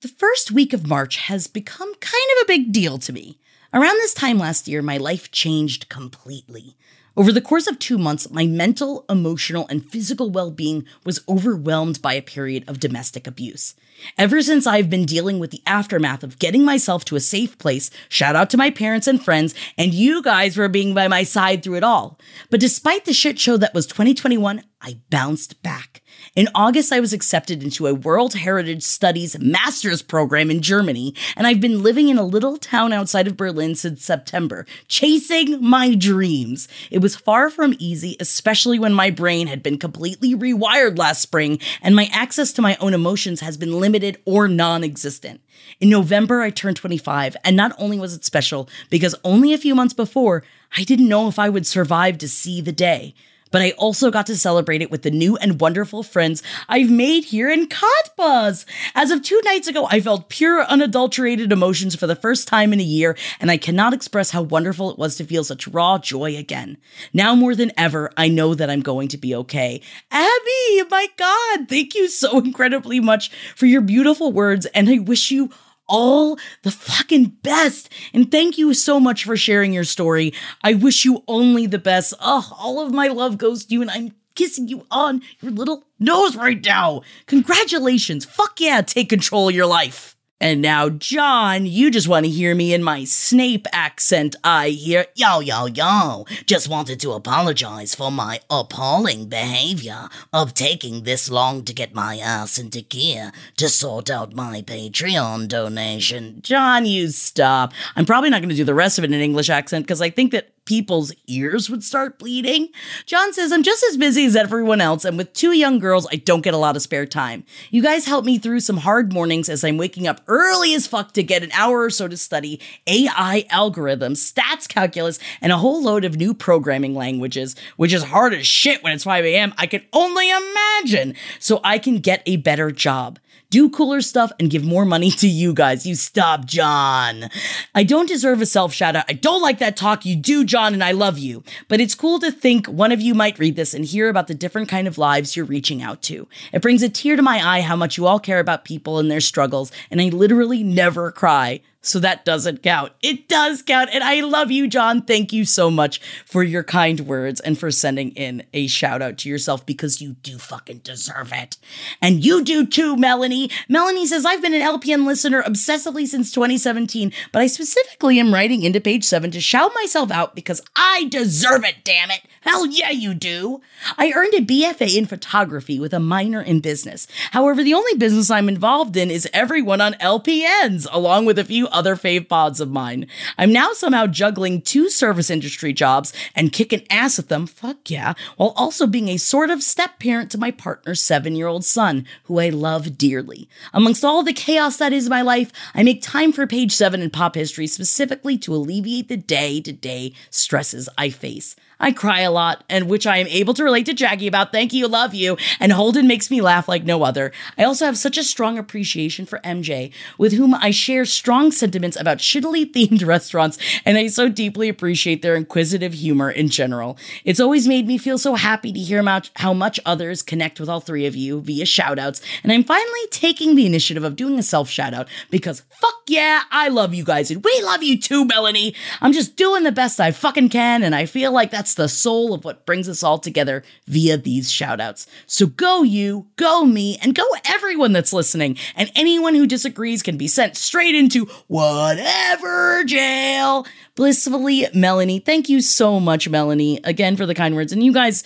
The first week of March has become kind of a big deal to me. Around this time last year, my life changed completely. Over the course of two months, my mental, emotional, and physical well being was overwhelmed by a period of domestic abuse. Ever since I've been dealing with the aftermath of getting myself to a safe place, shout out to my parents and friends, and you guys for being by my side through it all. But despite the shit show that was 2021, I bounced back. In August, I was accepted into a World Heritage Studies master's program in Germany, and I've been living in a little town outside of Berlin since September, chasing my dreams. It was far from easy, especially when my brain had been completely rewired last spring and my access to my own emotions has been limited or non existent. In November, I turned 25, and not only was it special because only a few months before, I didn't know if I would survive to see the day but I also got to celebrate it with the new and wonderful friends I've made here in Cottbus. As of two nights ago, I felt pure, unadulterated emotions for the first time in a year, and I cannot express how wonderful it was to feel such raw joy again. Now more than ever, I know that I'm going to be okay. Abby, my God, thank you so incredibly much for your beautiful words, and I wish you all the fucking best. And thank you so much for sharing your story. I wish you only the best. Oh, all of my love goes to you, and I'm kissing you on your little nose right now. Congratulations. Fuck yeah, take control of your life. And now, John, you just want to hear me in my Snape accent, I hear. Yo, yo, yo. Just wanted to apologize for my appalling behavior of taking this long to get my ass into gear to sort out my Patreon donation. John, you stop. I'm probably not going to do the rest of it in English accent because I think that people's ears would start bleeding. John says, I'm just as busy as everyone else, and with two young girls, I don't get a lot of spare time. You guys help me through some hard mornings as I'm waking up early as fuck to get an hour or so to study AI algorithms, stats calculus, and a whole load of new programming languages, which is hard as shit when it's 5 a.m. I can only imagine, so I can get a better job do cooler stuff, and give more money to you guys. You stop, John. I don't deserve a self shout out. I don't like that talk. You do, John, and I love you. But it's cool to think one of you might read this and hear about the different kind of lives you're reaching out to. It brings a tear to my eye how much you all care about people and their struggles, and I literally never cry. So that doesn't count. It does count. And I love you, John. Thank you so much for your kind words and for sending in a shout out to yourself because you do fucking deserve it. And you do too, Melanie. Melanie says, I've been an LPN listener obsessively since 2017, but I specifically am writing into page seven to shout myself out because I deserve it, damn it. Hell yeah, you do. I earned a BFA in photography with a minor in business. However, the only business I'm involved in is everyone on LPNs, along with a few other fave pods of mine. I'm now somehow juggling two service industry jobs and kicking ass at them, fuck yeah, while also being a sort of step parent to my partner's seven year old son, who I love dearly. Amongst all the chaos that is my life, I make time for page seven in pop history specifically to alleviate the day to day stresses I face. I cry a lot, and which I am able to relate to Jackie about. Thank you, love you. And Holden makes me laugh like no other. I also have such a strong appreciation for MJ, with whom I share strong sentiments about shittily themed [laughs] restaurants, and I so deeply appreciate their inquisitive humor in general. It's always made me feel so happy to hear how much others connect with all three of you via shoutouts, and I'm finally taking the initiative of doing a self shoutout because fuck yeah, I love you guys, and we love you too, Melanie. I'm just doing the best I fucking can, and I feel like that's the soul of what brings us all together via these shoutouts. So go you, go me, and go everyone that's listening. And anyone who disagrees can be sent straight into whatever jail. Blissfully, Melanie. Thank you so much, Melanie, again for the kind words. And you guys,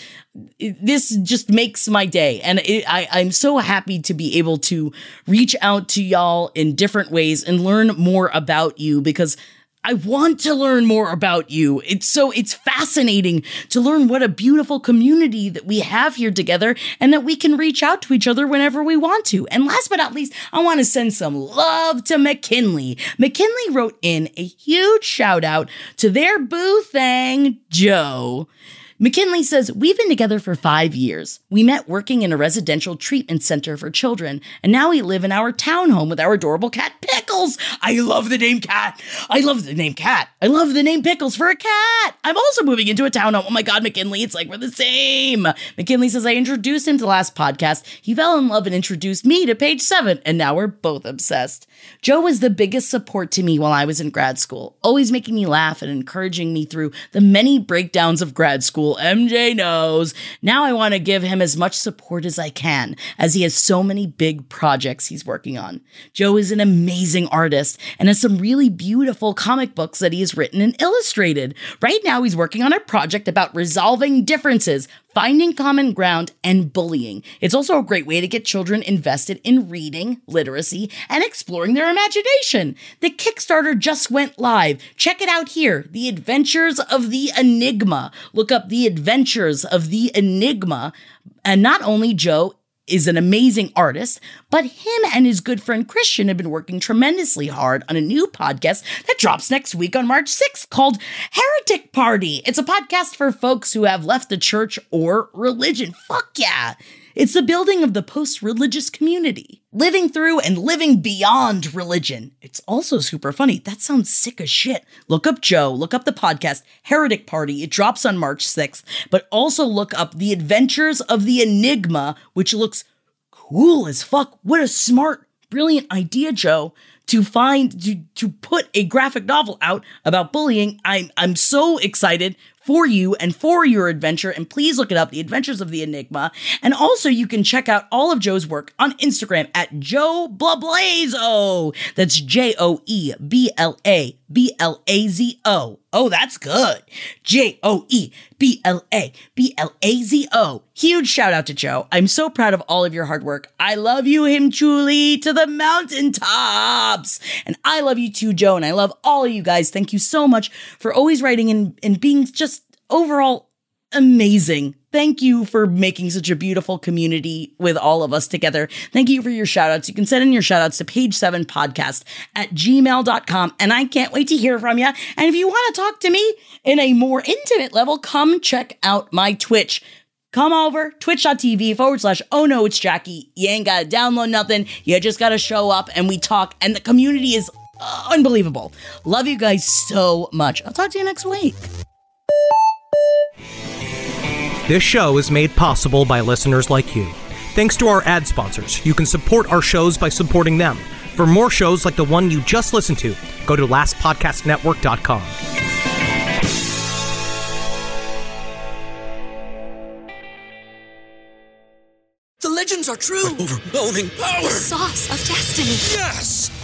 this just makes my day. And it, I, I'm so happy to be able to reach out to y'all in different ways and learn more about you because I want to learn more about you. It's so it's fascinating to learn what a beautiful community that we have here together and that we can reach out to each other whenever we want to. And last but not least, I want to send some love to McKinley. McKinley wrote in a huge shout out to their boo thang, Joe. McKinley says, We've been together for five years. We met working in a residential treatment center for children, and now we live in our townhome with our adorable cat Pickles. I love the name Cat. I love the name Cat. I love the name Pickles for a cat. I'm also moving into a townhome. Oh my God, McKinley, it's like we're the same. McKinley says, I introduced him to the last podcast. He fell in love and introduced me to page seven, and now we're both obsessed. Joe was the biggest support to me while I was in grad school, always making me laugh and encouraging me through the many breakdowns of grad school. MJ knows. Now I want to give him as much support as I can, as he has so many big projects he's working on. Joe is an amazing artist and has some really beautiful comic books that he has written and illustrated. Right now, he's working on a project about resolving differences, finding common ground, and bullying. It's also a great way to get children invested in reading, literacy, and exploring their imagination. The Kickstarter just went live. Check it out here The Adventures of the Enigma. Look up The Adventures of the Enigma. And not only Joe is an amazing artist, but him and his good friend Christian have been working tremendously hard on a new podcast that drops next week on March 6th called Heretic Party. It's a podcast for folks who have left the church or religion. Fuck yeah. It's the building of the post religious community, living through and living beyond religion. It's also super funny. That sounds sick as shit. Look up Joe, look up the podcast Heretic Party. It drops on March 6th, but also look up The Adventures of the Enigma, which looks cool as fuck. What a smart, brilliant idea, Joe. To find to to put a graphic novel out about bullying. I'm I'm so excited for you and for your adventure. And please look it up, The Adventures of the Enigma. And also, you can check out all of Joe's work on Instagram at Joe Blablazo. That's J O E B L A B L A Z O. Oh, that's good. J O E B L A B L A Z O. Huge shout out to Joe. I'm so proud of all of your hard work. I love you, him truly, to the mountaintops. And I love you too, Joe. And I love all of you guys. Thank you so much for always writing and, and being just overall amazing. Thank you for making such a beautiful community with all of us together. Thank you for your shout outs. You can send in your shout outs to page seven podcast at gmail.com. And I can't wait to hear from you. And if you want to talk to me in a more intimate level, come check out my Twitch. Come over, twitch.tv forward slash oh no, it's Jackie. You ain't gotta download nothing. You just gotta show up and we talk. And the community is unbelievable. Love you guys so much. I'll talk to you next week. This show is made possible by listeners like you. Thanks to our ad sponsors, you can support our shows by supporting them. For more shows like the one you just listened to, go to lastpodcastnetwork.com. The legends are true. overwhelming power! The sauce of destiny. Yes!